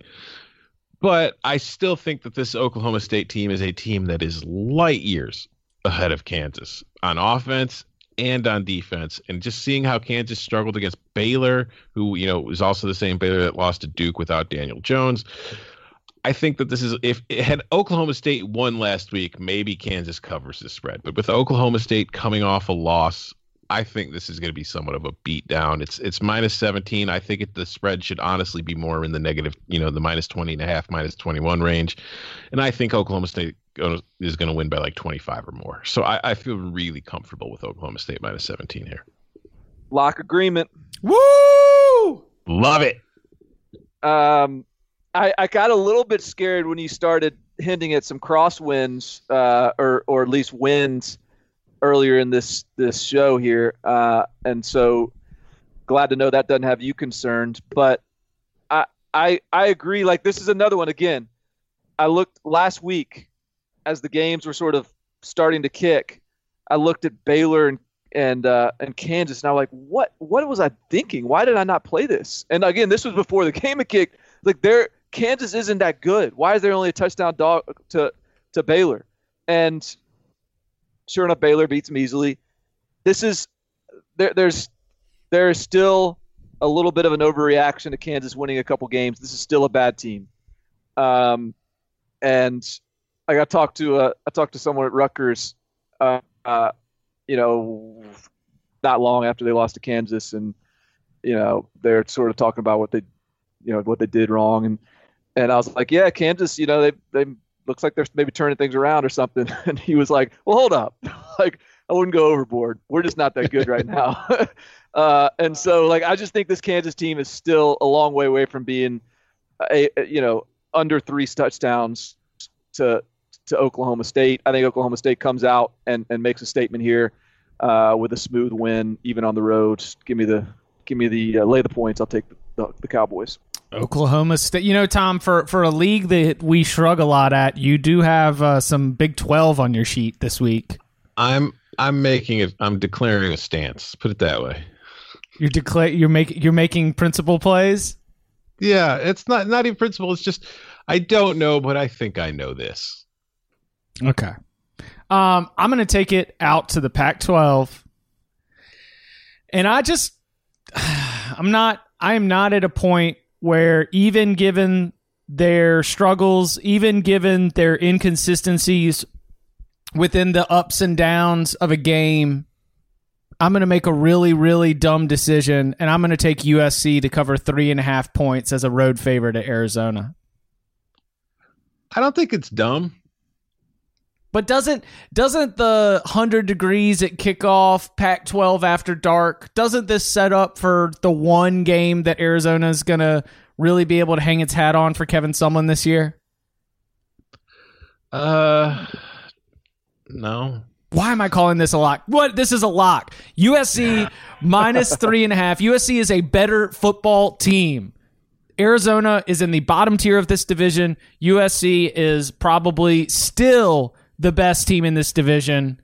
But I still think that this Oklahoma State team is a team that is light years ahead of Kansas on offense and on defense. And just seeing how Kansas struggled against Baylor, who, you know, was also the same Baylor that lost to Duke without Daniel Jones. I think that this is if had Oklahoma State won last week, maybe Kansas covers the spread. But with Oklahoma State coming off a loss, I think this is going to be somewhat of a beat down. It's it's minus 17. I think it, the spread should honestly be more in the negative, you know, the minus 20 and a half, minus 21 range. And I think Oklahoma State is going to win by like 25 or more. So I, I feel really comfortable with Oklahoma State minus 17 here. Lock agreement. Woo! Love it. Um, I, I got a little bit scared when you started hinting at some crosswinds, uh, or or at least wins earlier in this this show here, uh, and so glad to know that doesn't have you concerned. But I I I agree. Like this is another one again. I looked last week as the games were sort of starting to kick. I looked at Baylor and and uh, and Kansas, and I'm like, what what was I thinking? Why did I not play this? And again, this was before the game had kicked. Like there, Kansas isn't that good. Why is there only a touchdown dog to to Baylor? And sure enough, Baylor beats them easily. This is there. There's there is still a little bit of an overreaction to Kansas winning a couple games. This is still a bad team. Um, and I got talked to uh, I talked to someone at Rutgers, uh, uh, you know, not long after they lost to Kansas, and you know they're sort of talking about what they, you know, what they did wrong, and and I was like, yeah, Kansas, you know, they they looks like they're maybe turning things around or something, and he was like, well, hold up, like I wouldn't go overboard. We're just not that good right now, uh, and so like I just think this Kansas team is still a long way away from being a, a you know under three touchdowns to to Oklahoma State. I think Oklahoma State comes out and, and makes a statement here uh, with a smooth win, even on the road. Give me the give me the uh, lay the points. I'll take the, the, the, Cowboys. Oklahoma State. You know, Tom, for for a league that we shrug a lot at, you do have uh, some Big Twelve on your sheet this week. I'm I'm making it. I'm declaring a stance. Put it that way. You're declare. You're making. You're making principle plays. Yeah, it's not not even principle. It's just I don't know, but I think I know this. Okay. Um, I'm going to take it out to the Pac 12. And I just, I'm not, I am not at a point where even given their struggles, even given their inconsistencies within the ups and downs of a game, I'm going to make a really, really dumb decision, and I'm going to take USC to cover three and a half points as a road favorite at Arizona. I don't think it's dumb. But doesn't doesn't the hundred degrees at kickoff, Pac-12 after dark, doesn't this set up for the one game that Arizona is going to really be able to hang its hat on for Kevin Sumlin this year? Uh, no. Why am I calling this a lock? What? This is a lock. USC minus three and a half. USC is a better football team. Arizona is in the bottom tier of this division. USC is probably still the best team in this division.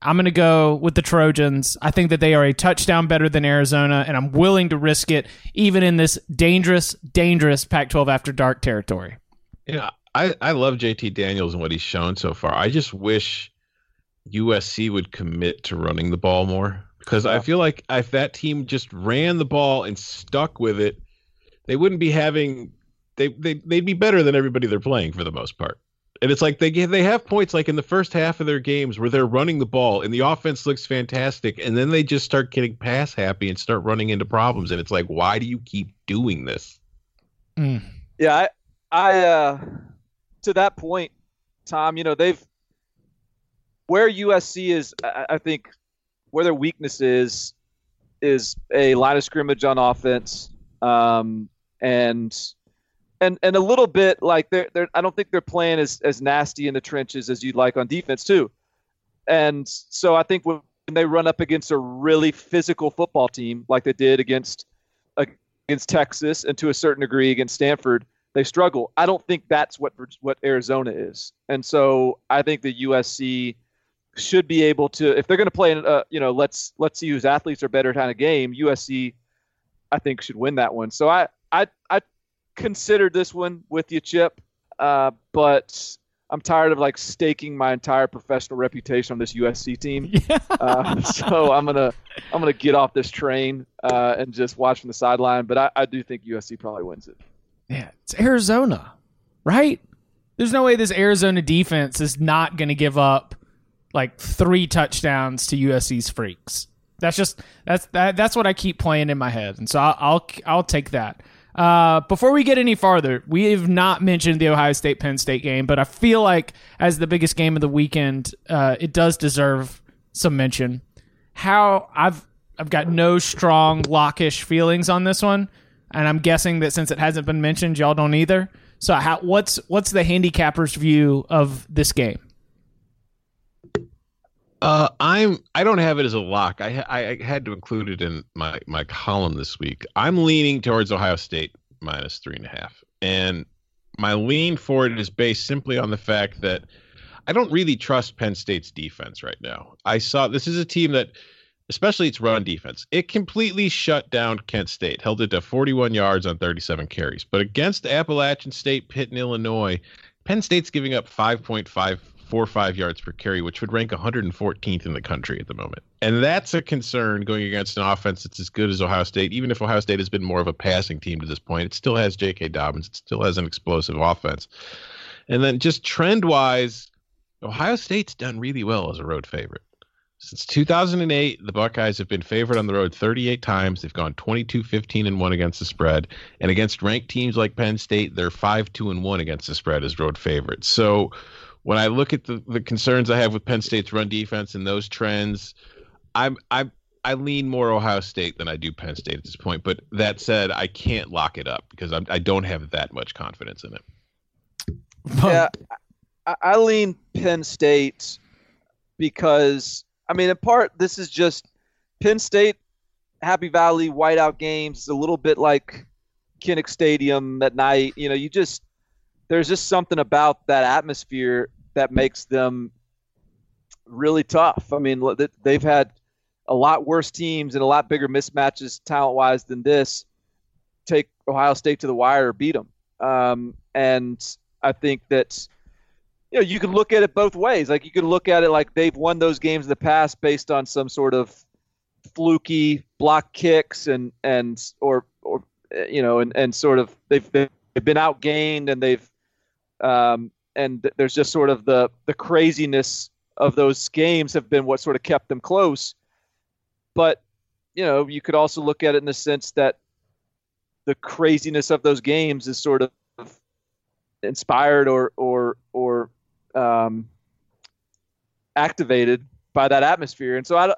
I'm going to go with the Trojans. I think that they are a touchdown better than Arizona, and I'm willing to risk it even in this dangerous, dangerous Pac 12 after dark territory. Yeah, I, I love JT Daniels and what he's shown so far. I just wish USC would commit to running the ball more because yeah. I feel like if that team just ran the ball and stuck with it, they wouldn't be having they they they'd be better than everybody they're playing for the most part. And it's like they they have points like in the first half of their games where they're running the ball and the offense looks fantastic, and then they just start getting pass happy and start running into problems, and it's like, why do you keep doing this? Mm. Yeah, I, I, uh, to that point, Tom, you know they've where USC is, I, I think, where their weakness is, is a line of scrimmage on offense, um, and and and a little bit like they're, they're I don't think they're playing as as nasty in the trenches as you'd like on defense too. And so I think when they run up against a really physical football team like they did against against Texas and to a certain degree against Stanford, they struggle. I don't think that's what what Arizona is. And so I think the USC should be able to if they're going to play in uh, you know let's let's see whose athletes are better kind of game. USC I think should win that one. So I I I considered this one with you, Chip, uh, but I'm tired of like staking my entire professional reputation on this USC team. Yeah. Uh, so I'm gonna I'm gonna get off this train uh, and just watch from the sideline. But I, I do think USC probably wins it. Yeah, it's Arizona, right? There's no way this Arizona defense is not going to give up like three touchdowns to USC's freaks. That's just that's that, that's what I keep playing in my head, and so I'll I'll, I'll take that. Uh, before we get any farther, we have not mentioned the Ohio State Penn State game, but I feel like as the biggest game of the weekend, uh, it does deserve some mention. How I've I've got no strong lockish feelings on this one, and I'm guessing that since it hasn't been mentioned, y'all don't either. So, how, what's what's the handicapper's view of this game? Uh, I'm. I don't have it as a lock. I I had to include it in my my column this week. I'm leaning towards Ohio State minus three and a half, and my lean for it is based simply on the fact that I don't really trust Penn State's defense right now. I saw this is a team that, especially its run defense, it completely shut down Kent State, held it to 41 yards on 37 carries. But against Appalachian State, Pitt, and Illinois, Penn State's giving up 5.5 four or five yards per carry, which would rank 114th in the country at the moment. And that's a concern going against an offense that's as good as Ohio State. Even if Ohio State has been more of a passing team to this point, it still has J.K. Dobbins. It still has an explosive offense. And then just trend wise, Ohio State's done really well as a road favorite. Since 2008, the Buckeyes have been favored on the road 38 times. They've gone 22 15 and 1 against the spread. And against ranked teams like Penn State, they're 5 2 and 1 against the spread as road favorites. So when I look at the, the concerns I have with Penn State's run defense and those trends, I'm I I lean more Ohio State than I do Penn State at this point. But that said, I can't lock it up because I'm, I don't have that much confidence in it. Yeah, I, I lean Penn State because I mean, in part, this is just Penn State, Happy Valley whiteout games. It's a little bit like Kinnick Stadium at night. You know, you just there's just something about that atmosphere that makes them really tough. I mean, they've had a lot worse teams and a lot bigger mismatches talent wise than this take Ohio State to the wire or beat them. Um, and I think that you know you can look at it both ways. Like you can look at it like they've won those games in the past based on some sort of fluky block kicks and and or or you know and and sort of they've they've been outgained and they've um, and there's just sort of the the craziness of those games have been what sort of kept them close. but you know, you could also look at it in the sense that the craziness of those games is sort of inspired or or or um, activated by that atmosphere. And so I,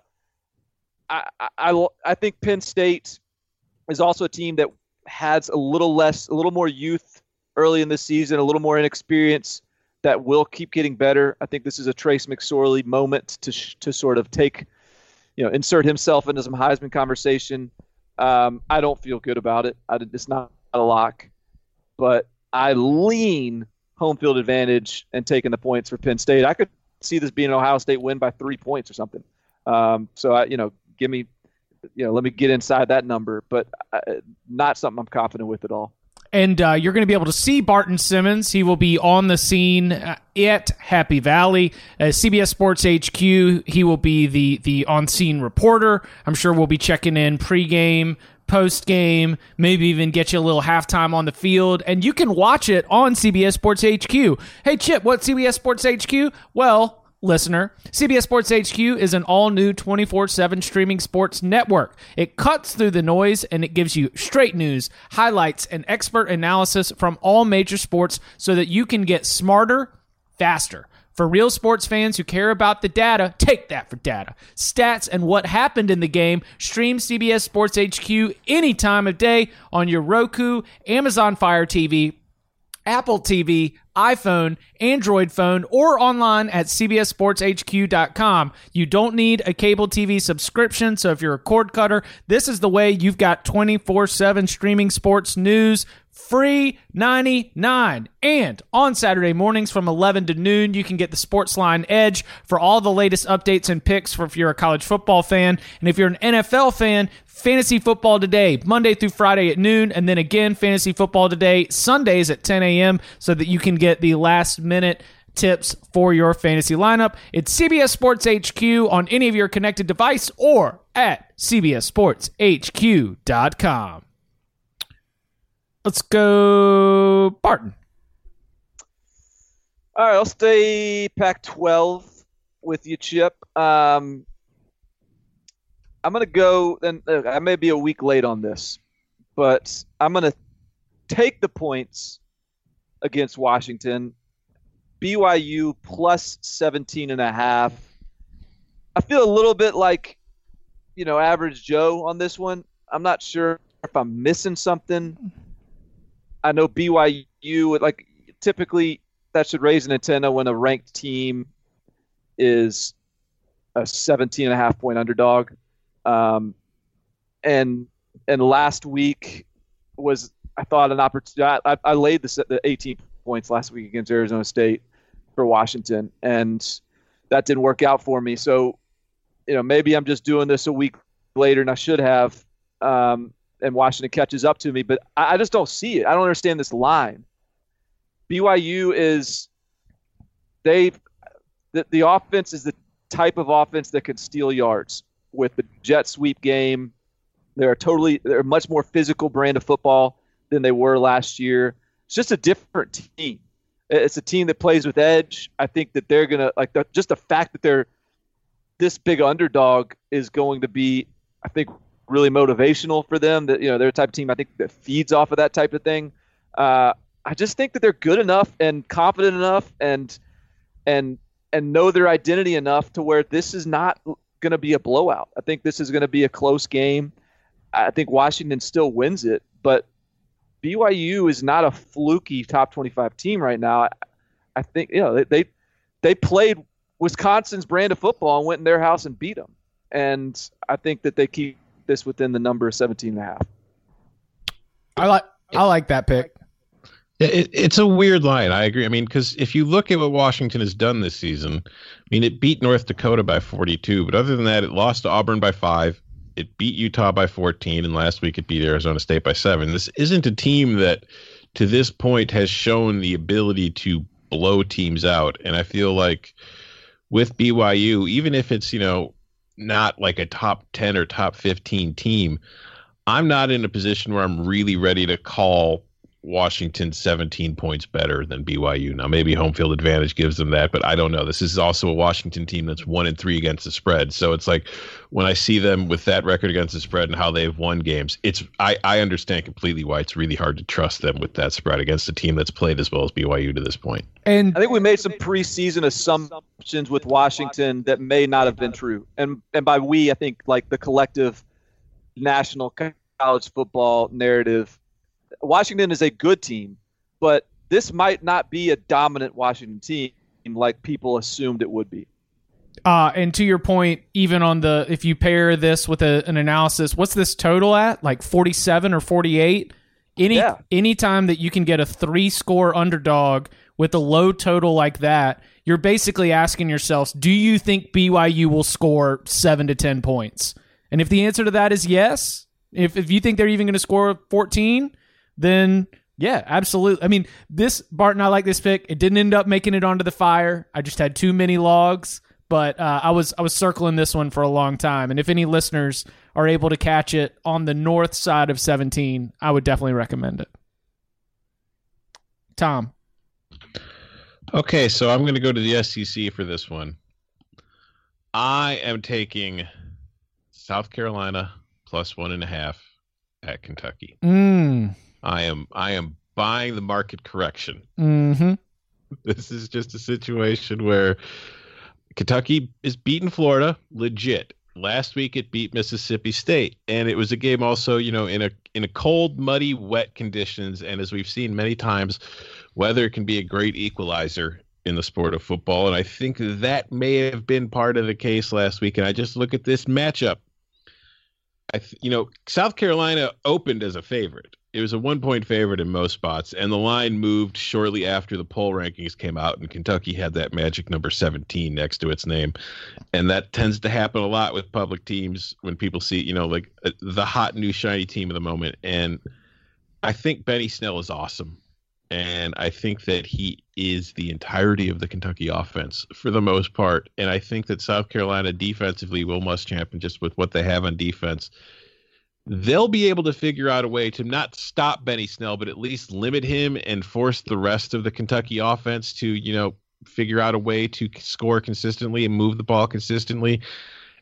I, I, I think Penn State is also a team that has a little less, a little more youth early in the season, a little more inexperience that will keep getting better. I think this is a Trace McSorley moment to to sort of take, you know, insert himself into some Heisman conversation. Um, I don't feel good about it. I, it's not a lock, but I lean home field advantage and taking the points for Penn State. I could see this being an Ohio State win by three points or something. Um, so I, you know, give me, you know, let me get inside that number, but uh, not something I'm confident with at all. And uh, you're going to be able to see Barton Simmons. He will be on the scene uh, at Happy Valley, uh, CBS Sports HQ. He will be the the on scene reporter. I'm sure we'll be checking in pregame, post game, maybe even get you a little halftime on the field, and you can watch it on CBS Sports HQ. Hey, Chip, what CBS Sports HQ? Well, listener, CBS Sports HQ is an all new 24 7 streaming sports network. It cuts through the noise and it gives you straight news, highlights, and expert analysis from all major sports so that you can get smarter faster. For real sports fans who care about the data, take that for data. Stats and what happened in the game. Stream CBS Sports HQ any time of day on your Roku, Amazon Fire TV, Apple TV, iPhone, Android phone, or online at cbssportshq.com. You don't need a cable TV subscription, so if you're a cord cutter, this is the way you've got 24 7 streaming sports news free 99 and on saturday mornings from 11 to noon you can get the sportsline edge for all the latest updates and picks for if you're a college football fan. And if you're an nfl fan fantasy football today monday through friday at noon. And then again fantasy football today sundays at 10 a.m so that you can get the last minute tips for your fantasy lineup. It's cbs sports hq on any of your connected device or at cbssportshq.com Let's go, Barton. All right, I'll stay Pac-12 with you, Chip. Um, I'm gonna go. Then uh, I may be a week late on this, but I'm gonna take the points against Washington. BYU plus 17 and a half. I feel a little bit like, you know, average Joe on this one. I'm not sure if I'm missing something. I know BYU would like typically that should raise an antenna when a ranked team is a 17 and a half point underdog. Um, and and last week was I thought an opportunity. I, I laid the, the 18 points last week against Arizona State for Washington, and that didn't work out for me. So, you know, maybe I'm just doing this a week later, and I should have. Um, and Washington catches up to me, but I, I just don't see it. I don't understand this line. BYU is they the, the offense is the type of offense that can steal yards with the jet sweep game. They're a totally they're a much more physical brand of football than they were last year. It's just a different team. It's a team that plays with edge. I think that they're gonna like the, just the fact that they're this big underdog is going to be, I think, really motivational for them. That you know they're a type of team I think that feeds off of that type of thing. Uh, I just think that they're good enough and confident enough and and and know their identity enough to where this is not going to be a blowout. I think this is going to be a close game. I think Washington still wins it, but BYU is not a fluky top 25 team right now. I, I think you know they, they they played Wisconsin's brand of football and went in their house and beat them. And I think that they keep this within the number of 17 and a half. I like I like that pick. It, it's a weird line. I agree. I mean, because if you look at what Washington has done this season, I mean, it beat North Dakota by 42, but other than that, it lost to Auburn by five. It beat Utah by 14, and last week it beat Arizona State by seven. This isn't a team that, to this point, has shown the ability to blow teams out. And I feel like with BYU, even if it's, you know, not like a top 10 or top 15 team, I'm not in a position where I'm really ready to call Washington 17 points better than BYU. Now, maybe home field advantage gives them that, but I don't know. This is also a Washington team that's one and three against the spread. So it's like when I see them with that record against the spread and how they've won games, it's I, I understand completely why it's really hard to trust them with that spread against a team that's played as well as BYU to this point. And I think we made some preseason assumptions with Washington that may not have been true. And and by we, I think like the collective national college football narrative Washington is a good team, but this might not be a dominant Washington team like people assumed it would be. Uh, and to your point, even on the if you pair this with a, an analysis, what's this total at? Like forty seven or forty eight? Any Yeah. any time that you can get a three score underdog with a low total like that, you're basically asking yourselves, do you think BYU will score seven to ten points? And if the answer to that is yes, if if you think they're even going to score fourteen, then yeah, absolutely. I mean, this Barton, I like this pick. It didn't end up making it onto the fire. I just had too many logs, but uh, I was I was circling this one for a long time. And if any listeners are able to catch it on the north side of 17, I would definitely recommend it. Tom, Okay, so I'm going to go to the SEC for this one. I am taking South Carolina plus one and a half at Kentucky. mm, I am I am buying the market correction. mm-hmm. This is just a situation where Kentucky is beating Florida legit. Last week it beat Mississippi State, and it was a game also, you know, in a in a cold, muddy, wet conditions. And as we've seen many times, weather can be a great equalizer in the sport of football. And I think that may have been part of the case last week. And I just look at this matchup. I, th- you know, South Carolina opened as a favorite. It was a one point favorite in most spots, and the line moved shortly after the poll rankings came out, and Kentucky had that magic number 17 next to its name. And that tends to happen a lot with public teams when people see, you know, like uh, the hot new shiny team of the moment. And I think Benny Snell is awesome. And I think that he is the entirety of the Kentucky offense for the most part. And I think that South Carolina defensively will must champion just with what they have on defense they'll be able to figure out a way to not stop Benny Snell, but at least limit him and force the rest of the Kentucky offense to, you know, figure out a way to score consistently and move the ball consistently.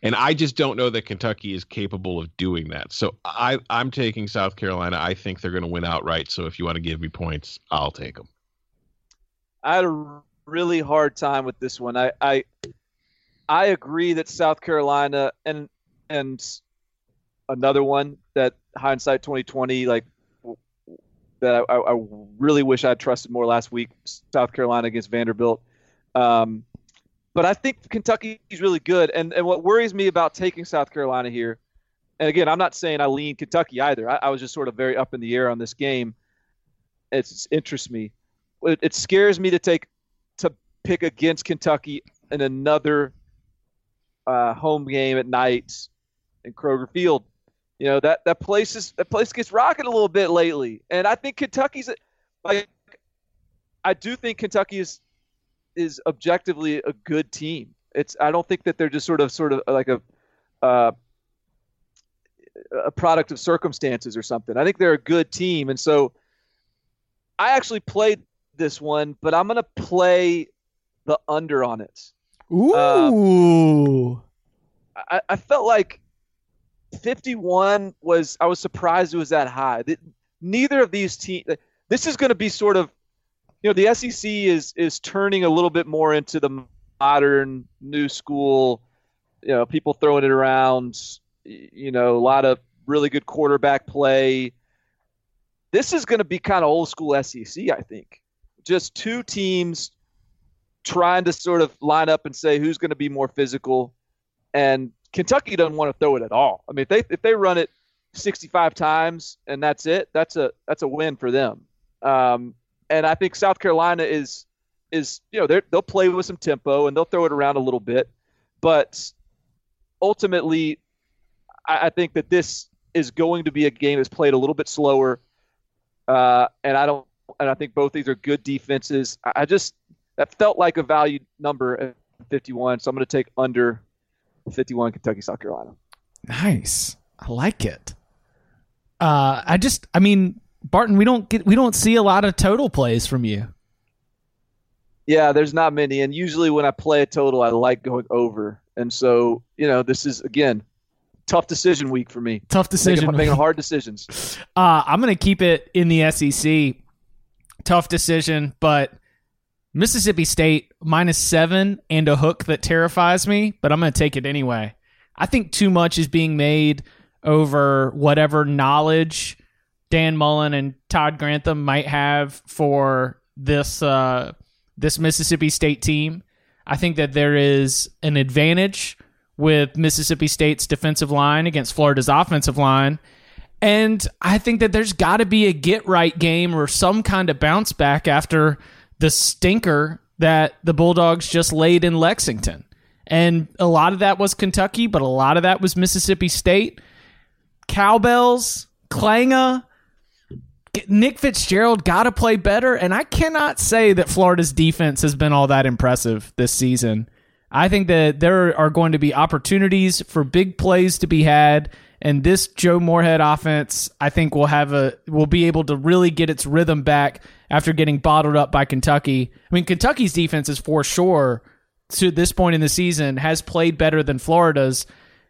And I just don't know that Kentucky is capable of doing that. So I, I'm taking South Carolina. I think they're going to win outright. So if you want to give me points, I'll take them. I had a really hard time with this one. I I, I agree that South Carolina and and another one that hindsight 2020 like that I, I really wish I'd trusted more last week. South Carolina against Vanderbilt. Um, but I think Kentucky is really good. And and what worries me about taking South Carolina here, and again, I'm not saying I lean Kentucky either. I, I was just sort of very up in the air on this game. It's, it interests me. It, it scares me to take to pick against Kentucky in another uh, home game at night in Kroger Field. You know that that place is that place gets rocking a little bit lately, and I think Kentucky's like I do think Kentucky is is objectively a good team. It's I don't think that they're just sort of sort of like a uh, a product of circumstances or something. I think they're a good team, and so I actually played this one, but I'm gonna play the under on it. Ooh. I, I felt like 51 was I was surprised it was that high. That neither of these teams. This is going to be sort of, you know, the SEC is is turning a little bit more into the modern, new school. You know, people throwing it around. You know, a lot of really good quarterback play. This is going to be kind of old school SEC, I think. Just two teams trying to sort of line up and say who's going to be more physical, and Kentucky doesn't want to throw it at all. I mean, if they if they run it 65 times and that's it, that's a that's a win for them. Um, and I think South Carolina is is you know they they'll play with some tempo and they'll throw it around a little bit, but ultimately, I, I think that this is going to be a game that's played a little bit slower. Uh, and I don't and I think both these are good defenses. I, I just that felt like a value number at 51, so I'm going to take under 51 Kentucky, South Carolina. Nice. I like it. Uh, I just, I mean, Barton, we don't get we don't see a lot of total plays from you. Yeah, there's not many, and usually when I play a total, I like going over, and so you know this is again tough decision week for me. Tough decision, making, making hard decisions. Uh, I'm gonna keep it in the SEC. Tough decision, but Mississippi State minus seven and a hook that terrifies me, but I'm gonna take it anyway. I think too much is being made over whatever knowledge Dan Mullen and Todd Grantham might have for this uh, this Mississippi State team. I think that there is an advantage with Mississippi State's defensive line against Florida's offensive line. And I think that there's got to be a get right game or some kind of bounce back after the stinker that the Bulldogs just laid in Lexington. And a lot of that was Kentucky, but a lot of that was Mississippi State. Cowbells, Klanga, Nick Fitzgerald got to play better. And I cannot say that Florida's defense has been all that impressive this season. I think that there are going to be opportunities for big plays to be had. And this Joe Moorhead offense, I think, will have a will be able to really get its rhythm back after getting bottled up by Kentucky. I mean, Kentucky's defense is for sure to this point in the season has played better than Florida's,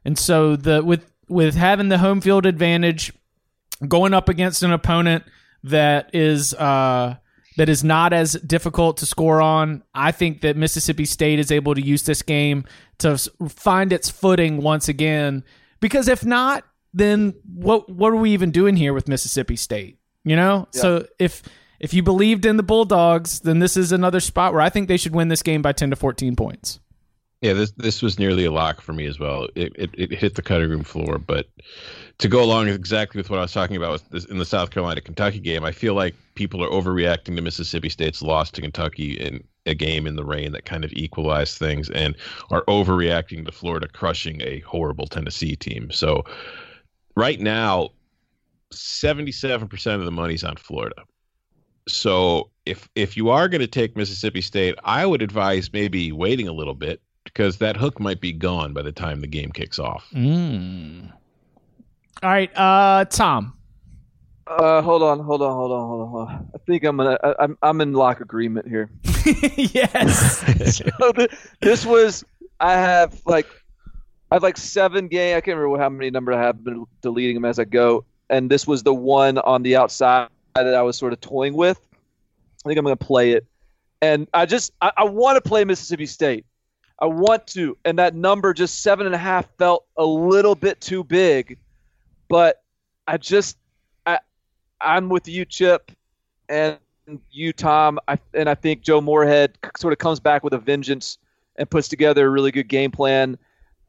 and so the with with having the home field advantage, going up against an opponent that is uh, that is not as difficult to score on, I think that Mississippi State is able to use this game to find its footing once again. Because if not, then what what are we even doing here with Mississippi State? You know, yeah. so if if you believed in the Bulldogs, then this is another spot where I think they should win this game by ten to fourteen points. Yeah, this this was nearly a lock for me as well. It, it, it hit the cutting room floor, but to go along exactly with what I was talking about this, in the South Carolina Kentucky game, I feel like people are overreacting to Mississippi State's loss to Kentucky in a game in the rain that kind of equalized things, and are overreacting to Florida crushing a horrible Tennessee team. So right now, seventy-seven percent of the money's on Florida. So if if you are going to take Mississippi State, I would advise maybe waiting a little bit because that hook might be gone by the time the game kicks off. Mm. All right, uh, Tom. Uh, hold on, hold on, hold on, hold on, hold on. I think I'm gonna. I, I'm I'm in lock agreement here. yes. so th- this was. I have like, I have like seven game. I can't remember how many number I have been deleting them as I go. And this was the one on the outside that I was sort of toying with. I think I'm gonna play it, and I just I, I want to play Mississippi State. I want to, and that number just seven and a half felt a little bit too big, but I just I I'm with you, Chip, and you, Tom, I, and I think Joe Moorhead sort of comes back with a vengeance and puts together a really good game plan.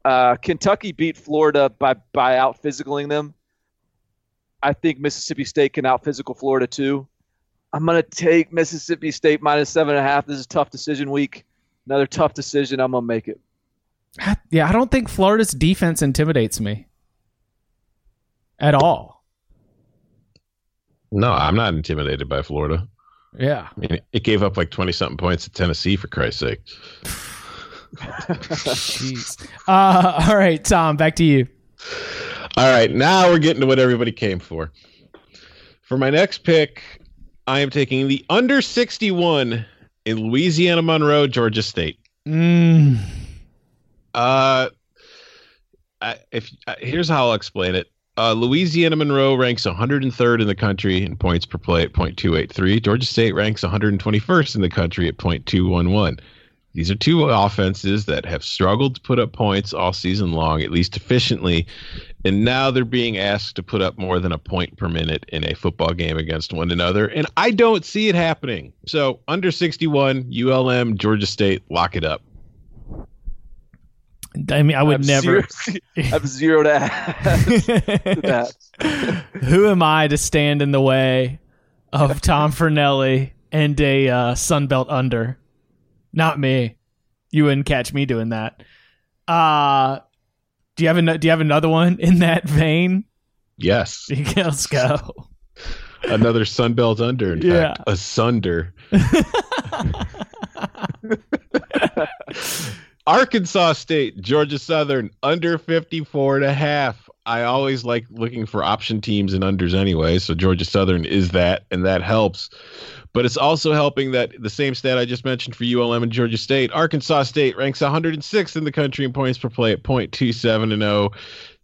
Uh, Kentucky beat Florida by by out physicaling them. I think Mississippi State can out physical Florida too. I'm gonna take Mississippi State minus seven and a half. This is a tough decision week another tough decision. I'm gonna make it. Yeah, I don't think Florida's defense intimidates me at all. No, I'm not intimidated by Florida. Yeah, I mean, it gave up like twenty something points to Tennessee for Christ's sake. Jeez. Uh, all right, Tom, back to you. All right, now we're getting to what everybody came for. For my next pick, I am taking the under 61 in Louisiana Monroe, Georgia State. Mm. Uh, I, if uh, here's how I'll explain it. Uh, Louisiana Monroe ranks 103rd in the country in points per play at .283. Georgia State ranks 121st in the country at .211. These are two offenses that have struggled to put up points all season long, at least efficiently, and now they're being asked to put up more than a point per minute in a football game against one another, and I don't see it happening. So under 61, ULM, Georgia State, lock it up. I mean, I would I never. Zero, I have zero to add to that. Who am I to stand in the way of Tom Fornelli and a uh, Sunbelt under? Not me. You wouldn't catch me doing that. Uh do you have a, do you have another one in that vein? Yes. Let's go. Another Sunbelt under, in yeah. fact. A sunder. Arkansas State, Georgia Southern, under 54 and a half. I always like looking for option teams and unders anyway. So Georgia Southern is that, and that helps. But it's also helping that the same stat I just mentioned for ULM and Georgia State, Arkansas State ranks 106th in the country in points per play at .27 and 0.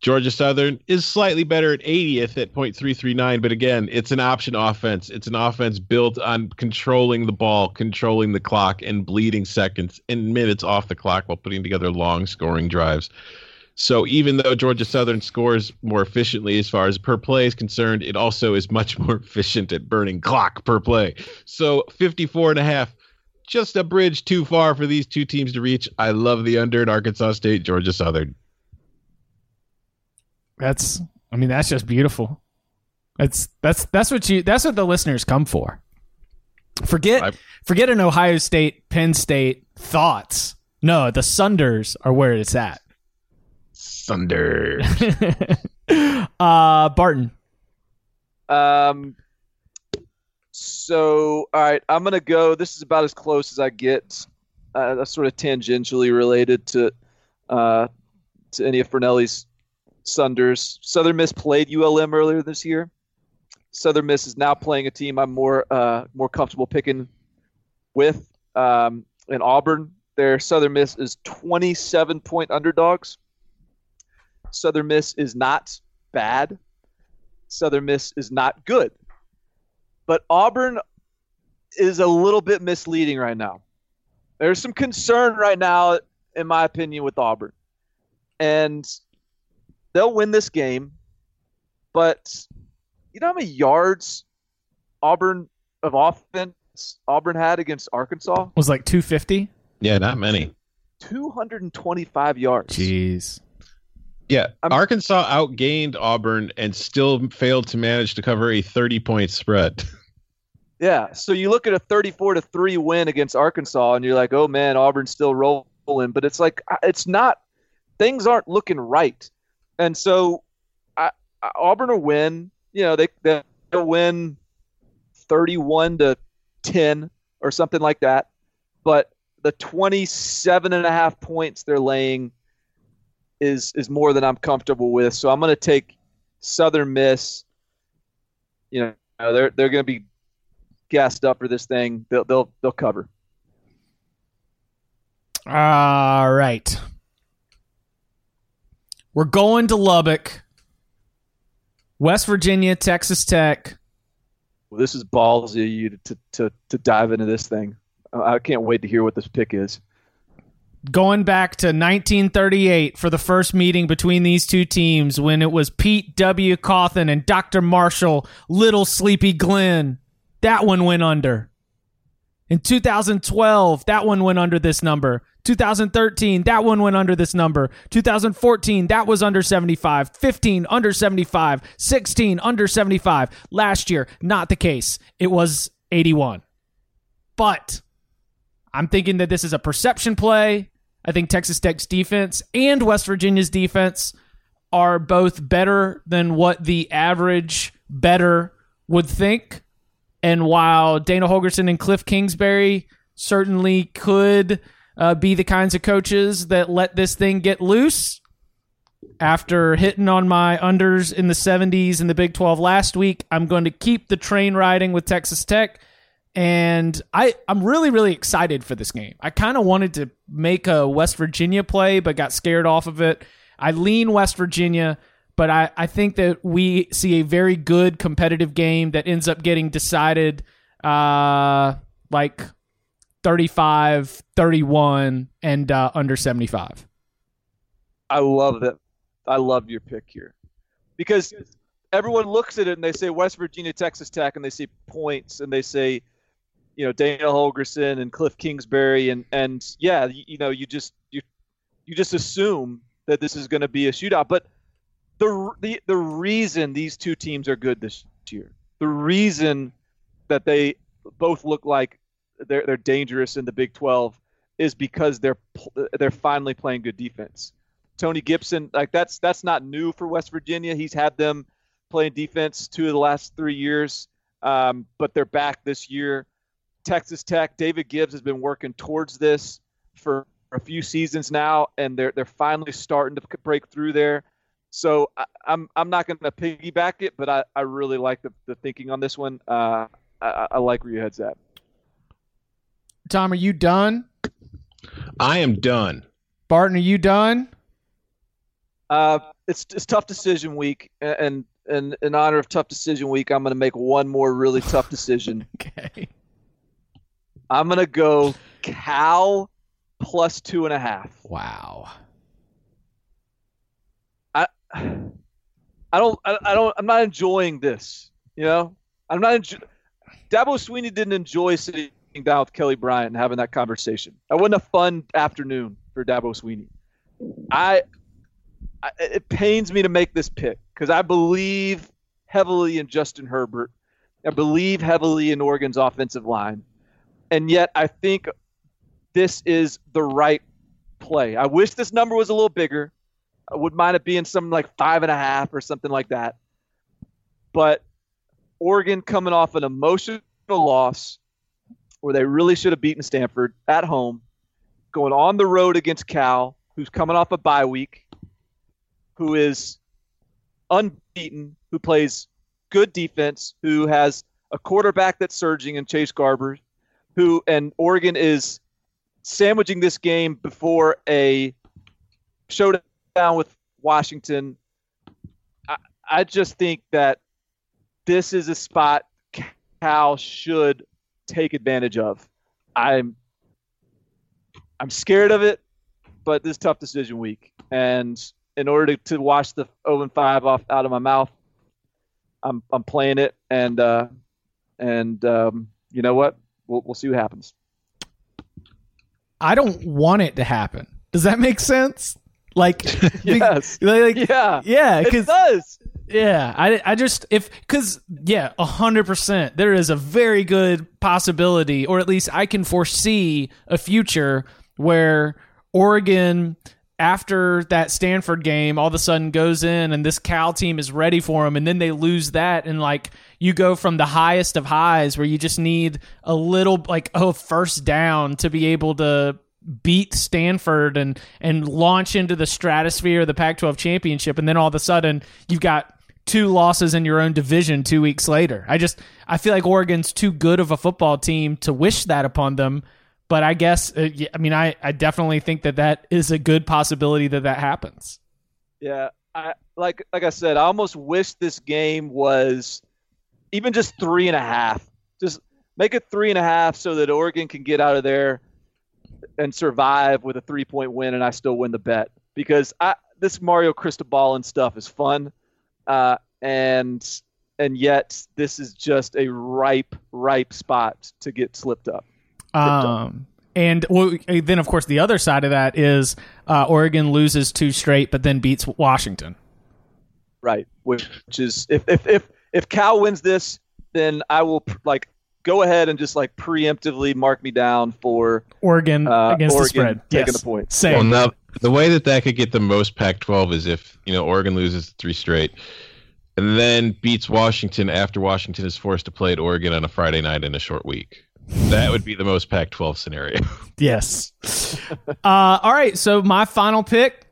Georgia Southern is slightly better at 80th at .339, but again, it's an option offense. It's an offense built on controlling the ball, controlling the clock, and bleeding seconds and minutes off the clock while putting together long scoring drives. So even though Georgia Southern scores more efficiently as far as per play is concerned, it also is much more efficient at burning clock per play. So 54 and a half, just a bridge too far for these two teams to reach. I love the under at Arkansas State, Georgia Southern. That's I mean that's just beautiful. That's that's that's what you that's what the listeners come for. Forget I, forget an Ohio State, Penn State thoughts. No, the Sunders are where it's at. Thunder. uh, Barton. Um. So, all right, I'm gonna go. This is about as close as I get. Uh, that's sort of tangentially related to uh, to any of Fornelli's Sunders. Southern Miss played ULM earlier this year. Southern Miss is now playing a team I'm more uh, more comfortable picking with. Um, in Auburn, their Southern Miss is 27 point underdogs. Southern Miss is not bad. Southern Miss is not good. But Auburn is a little bit misleading right now. There's some concern right now, in my opinion, with Auburn. And they'll win this game. But you know how many yards Auburn of offense Auburn had against Arkansas? Was like 250? Yeah, not many. 225 yards. Jeez. Yeah, I'm, Arkansas outgained Auburn and still failed to manage to cover a 30 point spread. Yeah, so you look at a 34 to 3 win against Arkansas and you're like, "Oh man, Auburn's still rolling." But it's like uh, it's not things aren't looking right. And so I, I, Auburn will win, you know, they they'll win 31 to 10 or something like that. But the 27 and a half points they're laying is is more than I'm comfortable with. So I'm going to take Southern Miss. You know, they're they're going to be gassed up for this thing. They'll they'll they'll cover. All right. We're going to Lubbock. West Virginia, Texas Tech. Well, this is ballsy of you to, to, to dive into this thing. Uh, I can't wait to hear what this pick is going back to 1938 for the first meeting between these two teams when it was Pete W. Cawthon and Dr. Marshall, Little Sleepy Glenn. That one went under. In 2012, that one went under this number. 2013, that one went under this number. 2014, that was under 75. 15, under 75. 16, under 75. Last year, not the case. It was 81. But I'm thinking that this is a perception play. I think Texas Tech's defense and West Virginia's defense are both bettor than what the average better would think. And while Dana Holgorsen and Cliff Kingsbury certainly could uh, be the kinds of coaches that let this thing get loose, after hitting on my unders in the 70s in the Big 12 last week, I'm going to keep the train riding with Texas Tech and I I'm really really excited for this game. I kind of wanted to make a West Virginia play, but got scared off of it. I lean West Virginia, but I I think that we see a very good competitive game that ends up getting decided uh like 35 31 and uh, under 75 i love that i love your pick here. Because everyone looks at it and they say west virginia texas tech and they see points and they say you know Dana Holgorsen and Cliff Kingsbury and and yeah you, you know you just you you just assume that this is going to be a shootout. But the the the reason these two teams are good this year the reason that they both look like they're they're dangerous in the Big 12 is because they're they're finally playing good defense. Tony Gibson, like that's that's not new for West Virginia. He's had them playing defense two of the last three years, um, but they're back this year. Texas Tech. David Gibbs has been working towards this for a few seasons now, and they're they're finally starting to break through there. So I, I'm I'm not going to piggyback it, but I, I really like the, the thinking on this one. Uh, I, I like where your head's at. Tom, are you done? I am done. Barton, are you done? Uh, it's it's tough decision week, and and in honor of tough decision week, I'm going to make one more really tough decision. Okay. I'm going to go Cal plus two and a half. Wow. I I don't I, I don't I'm not enjoying this. You know, I'm not. Enjo- Dabo Swinney didn't enjoy sitting down with Kelly Bryant and having that conversation. That wasn't a fun afternoon for Dabo Swinney. I, I it pains me to make this pick because I believe heavily in Justin Herbert. I believe heavily in Oregon's offensive line, and yet I think this is the right play. I wish this number was a little bigger. I would mind it being something like five and a half or something like that. But Oregon coming off an emotional loss where they really should have beaten Stanford at home, going on the road against Cal, who's coming off a bye week, who is unbeaten, who plays good defense, who has a quarterback that's surging in Chase Garber, who and Oregon is sandwiching this game before a showdown with Washington. I, I just think that this is a spot Cal should take advantage of. I'm I'm scared of it, but this is tough decision week, and in order to, to wash the 0 and 5 off out of my mouth, I'm I'm playing it, and uh, and um, you know what? We'll we'll see what happens. I don't want it to happen. Does that make sense? Like, yes, like, yeah, yeah, it because does. Yeah, I, I just if because yeah, a hundred percent. There is a very good possibility, or at least I can foresee a future where Oregon, after that Stanford game, all of a sudden goes in and this Cal team is ready for them, and then they lose that, and like you go from the highest of highs where you just need a little like oh first down to be able to beat Stanford and and launch into the stratosphere of the Pac-12 championship and then all of a sudden you've got two losses in your own division 2 weeks later. I just I feel like Oregon's too good of a football team to wish that upon them, but I guess uh, I mean I I definitely think that that is a good possibility that that happens. Yeah, I like like I said, I almost wish this game was even just three and a half. Just make it three and a half so that Oregon can get out of there and survive with a three point win, and I still win the bet because I this Mario Cristobal and stuff is fun, uh, and and yet this is just a ripe ripe spot to get slipped up. Um. And well, then, of course, the other side of that is uh, Oregon loses two straight, but then beats Washington. Right, which is if if if if Cal wins this, then I will like go ahead and just like preemptively mark me down for Oregon uh, against Oregon the spread, taking yes. the point. Same. Well, now the way that that could get the most Pac-12 is if you know Oregon loses three straight, and then beats Washington after Washington is forced to play at Oregon on a Friday night in a short week. That would be the most Pac-12 scenario. Yes. uh, all right. So my final pick,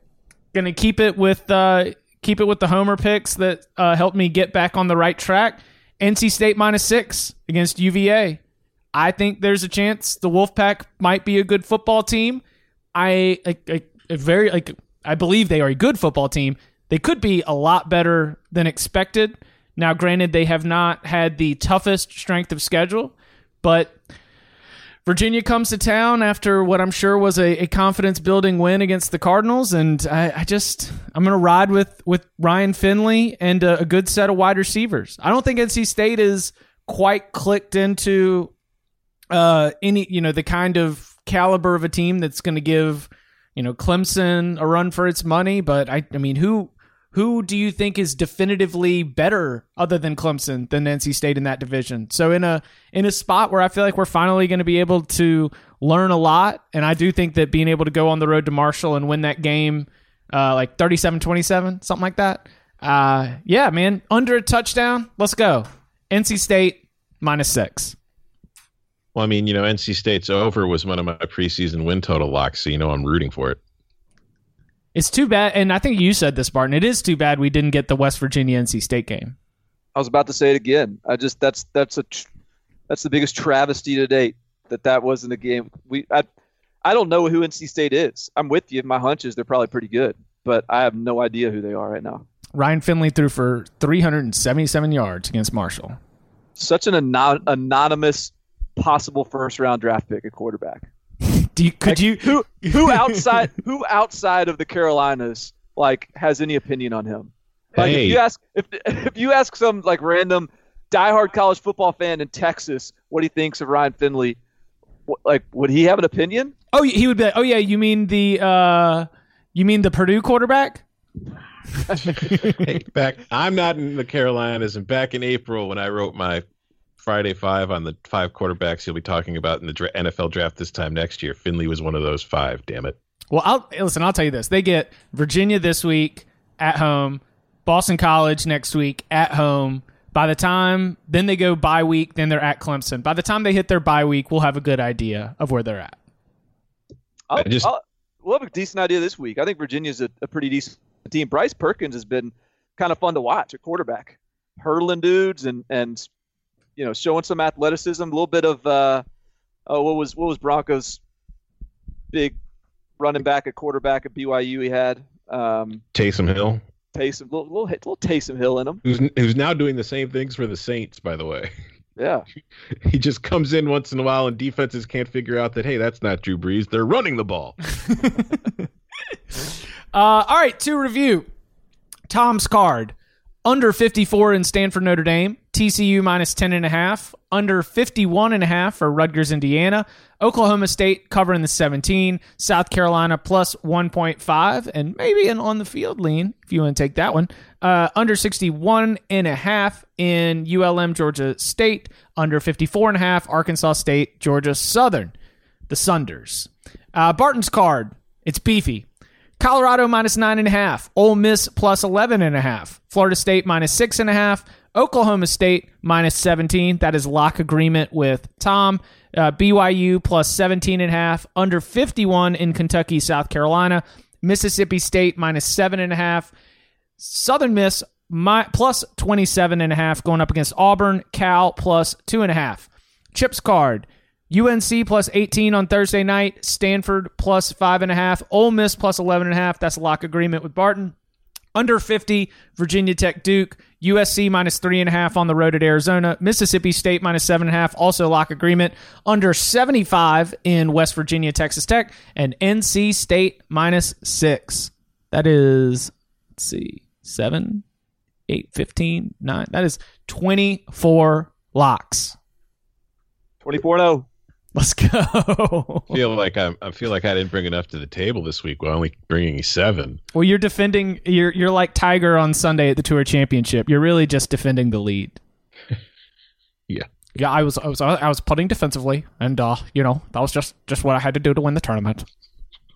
gonna keep it with uh, keep it with the homer picks that uh, helped me get back on the right track. NC State minus six against UVA. I think there's a chance the Wolfpack might be a good football team. I, very like I believe they are a good football team. They could be a lot better than expected. Now, granted, they have not had the toughest strength of schedule, but Virginia comes to town after what I'm sure was a, a confidence building win against the Cardinals, and I, I just I'm going to ride with with Ryan Finley and a, a good set of wide receivers. I don't think NC State is quite clicked into uh, any you know the kind of caliber of a team that's going to give you know Clemson a run for its money. But I I mean who who do you think is definitively better other than Clemson than NC State in that division? So in a in a spot where I feel like we're finally going to be able to learn a lot and I do think that being able to go on the road to Marshall and win that game uh, like 37-27, something like that. Uh, yeah, man, under a touchdown. Let's go. NC State minus 6. Well, I mean, you know, NC State's over was one of my preseason win total locks, so you know I'm rooting for it. It's too bad, and I think you said this, Barton. It is too bad we didn't get the West Virginia NC State game. I was about to say it again. I just that's that's a that's the biggest travesty to date that that wasn't a game. We I I don't know who NC State is. I'm with you. My hunch is they're probably pretty good, but I have no idea who they are right now. Ryan Finley threw for 377 yards against Marshall. Such an anon- anonymous possible first round draft pick at quarterback. Do you, could Like, you? who who outside who outside of the Carolinas like has any opinion on him? Like Hey. if you ask if if you ask some like random diehard college football fan in Texas what he thinks of Ryan Finley, wh- like would he have an opinion? Oh, he would be. Like, oh yeah, you mean the? uh You mean the Purdue quarterback? hey, back. I'm not in the Carolinas, and back in April when I wrote my Friday Five on the five quarterbacks you'll be talking about in the dra- NFL draft this time next year, Finley was one of those five. Damn it! Well, I'll listen. I'll tell you this: they get Virginia this week at home, Boston College next week at home. By the time then they go bye week, then they're at Clemson. By the time they hit their bye week, we'll have a good idea of where they're at. I'll, I just- I'll- we'll have a decent idea this week. I think Virginia's a, a pretty decent team. Bryce Perkins has been kind of fun to watch at quarterback, hurdling dudes and and you know showing some athleticism, a little bit of uh, oh what was what was Broncos' big running back at quarterback at BYU he had um, Taysom Hill, Taysom little little, little Taysom Hill in him. who's who's now doing the same things for the Saints, by the way. Yeah, He just comes in once in a while, and defenses can't figure out that hey, that's not Drew Brees. They're running the ball. Uh, all right, to review Tom's card under 54 in Stanford Notre Dame, TCU minus 10.5, under 51.5 for Rutgers, Indiana, Oklahoma State covering the 17, South Carolina plus 1.5, and maybe an on the field lean if you want to take that one. Uh, under 61.5 in ULM, Georgia State, under 54.5, Arkansas State, Georgia Southern, the Sunders. Uh, Barton's card, it's beefy. Colorado minus nine and a half. Ole Miss plus eleven and a half. Florida State minus six and a half. Oklahoma State minus seventeen. That is lock agreement with Tom. Uh, BYU plus seventeen and a half. Under fifty-one in Kentucky, South Carolina. Mississippi State minus seven and a half. Southern Miss mi- plus 27 and a half going up against Auburn. Cal plus two and a half. Chips card. UNC plus 18 on Thursday night. Stanford plus five and a half. Ole Miss plus 11 and a half. That's a lock agreement with Barton. Under 50, Virginia Tech Duke. USC minus three and a half on the road at Arizona. Mississippi State minus seven and a half. Also lock agreement. Under 75 in West Virginia, Texas Tech. And NC State minus six. That is, let's see, seven, eight, 15, nine. That is 24 locks. twenty four zero. Let's go. feel like I'm, I feel like I didn't bring enough to the table this week. We're only bringing seven. Well, you're defending. You're you're like Tiger on Sunday at the Tour Championship. You're really just defending the lead. Yeah. Yeah, I was I was I was putting defensively, and uh, you know that was just just what I had to do to win the tournament.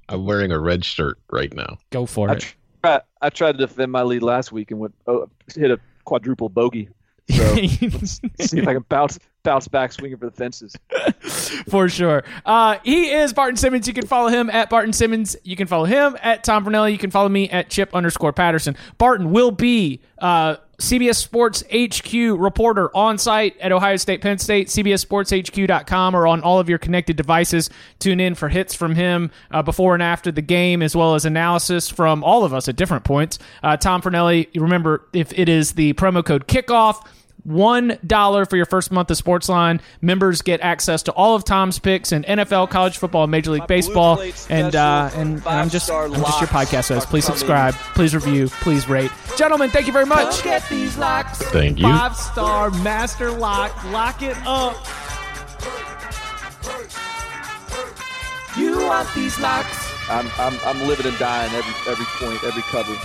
I'm wearing a red shirt right now. Go for I, it. try, I tried to defend my lead last week and went oh, hit a quadruple bogey. So see if I can bounce bounce back swinging for the fences. for sure. Uh, he is Barton Simmons. You can follow him at Barton Simmons. You can follow him at Tom Fornelli. You can follow me at Chip underscore Patterson. Barton will be uh, CBS Sports HQ reporter on site at Ohio State, Penn State, CBSSportsHQ.com, or on all of your connected devices. Tune in for hits from him uh, before and after the game, as well as analysis from all of us at different points. Uh, Tom Fornelli, remember, if it is the promo code kickoff, one dollar for your first month of SportsLine. Members get access to all of Tom's picks in NFL, college football, and Major League My Baseball. And uh, and, and I'm just I'm just your podcast host. are Please coming. subscribe, please review, please rate. Gentlemen, thank you very much. Get these locks. Thank you. Five star master lock. Lock it up. You want these locks? I'm I'm I'm living and dying every every point, every cover.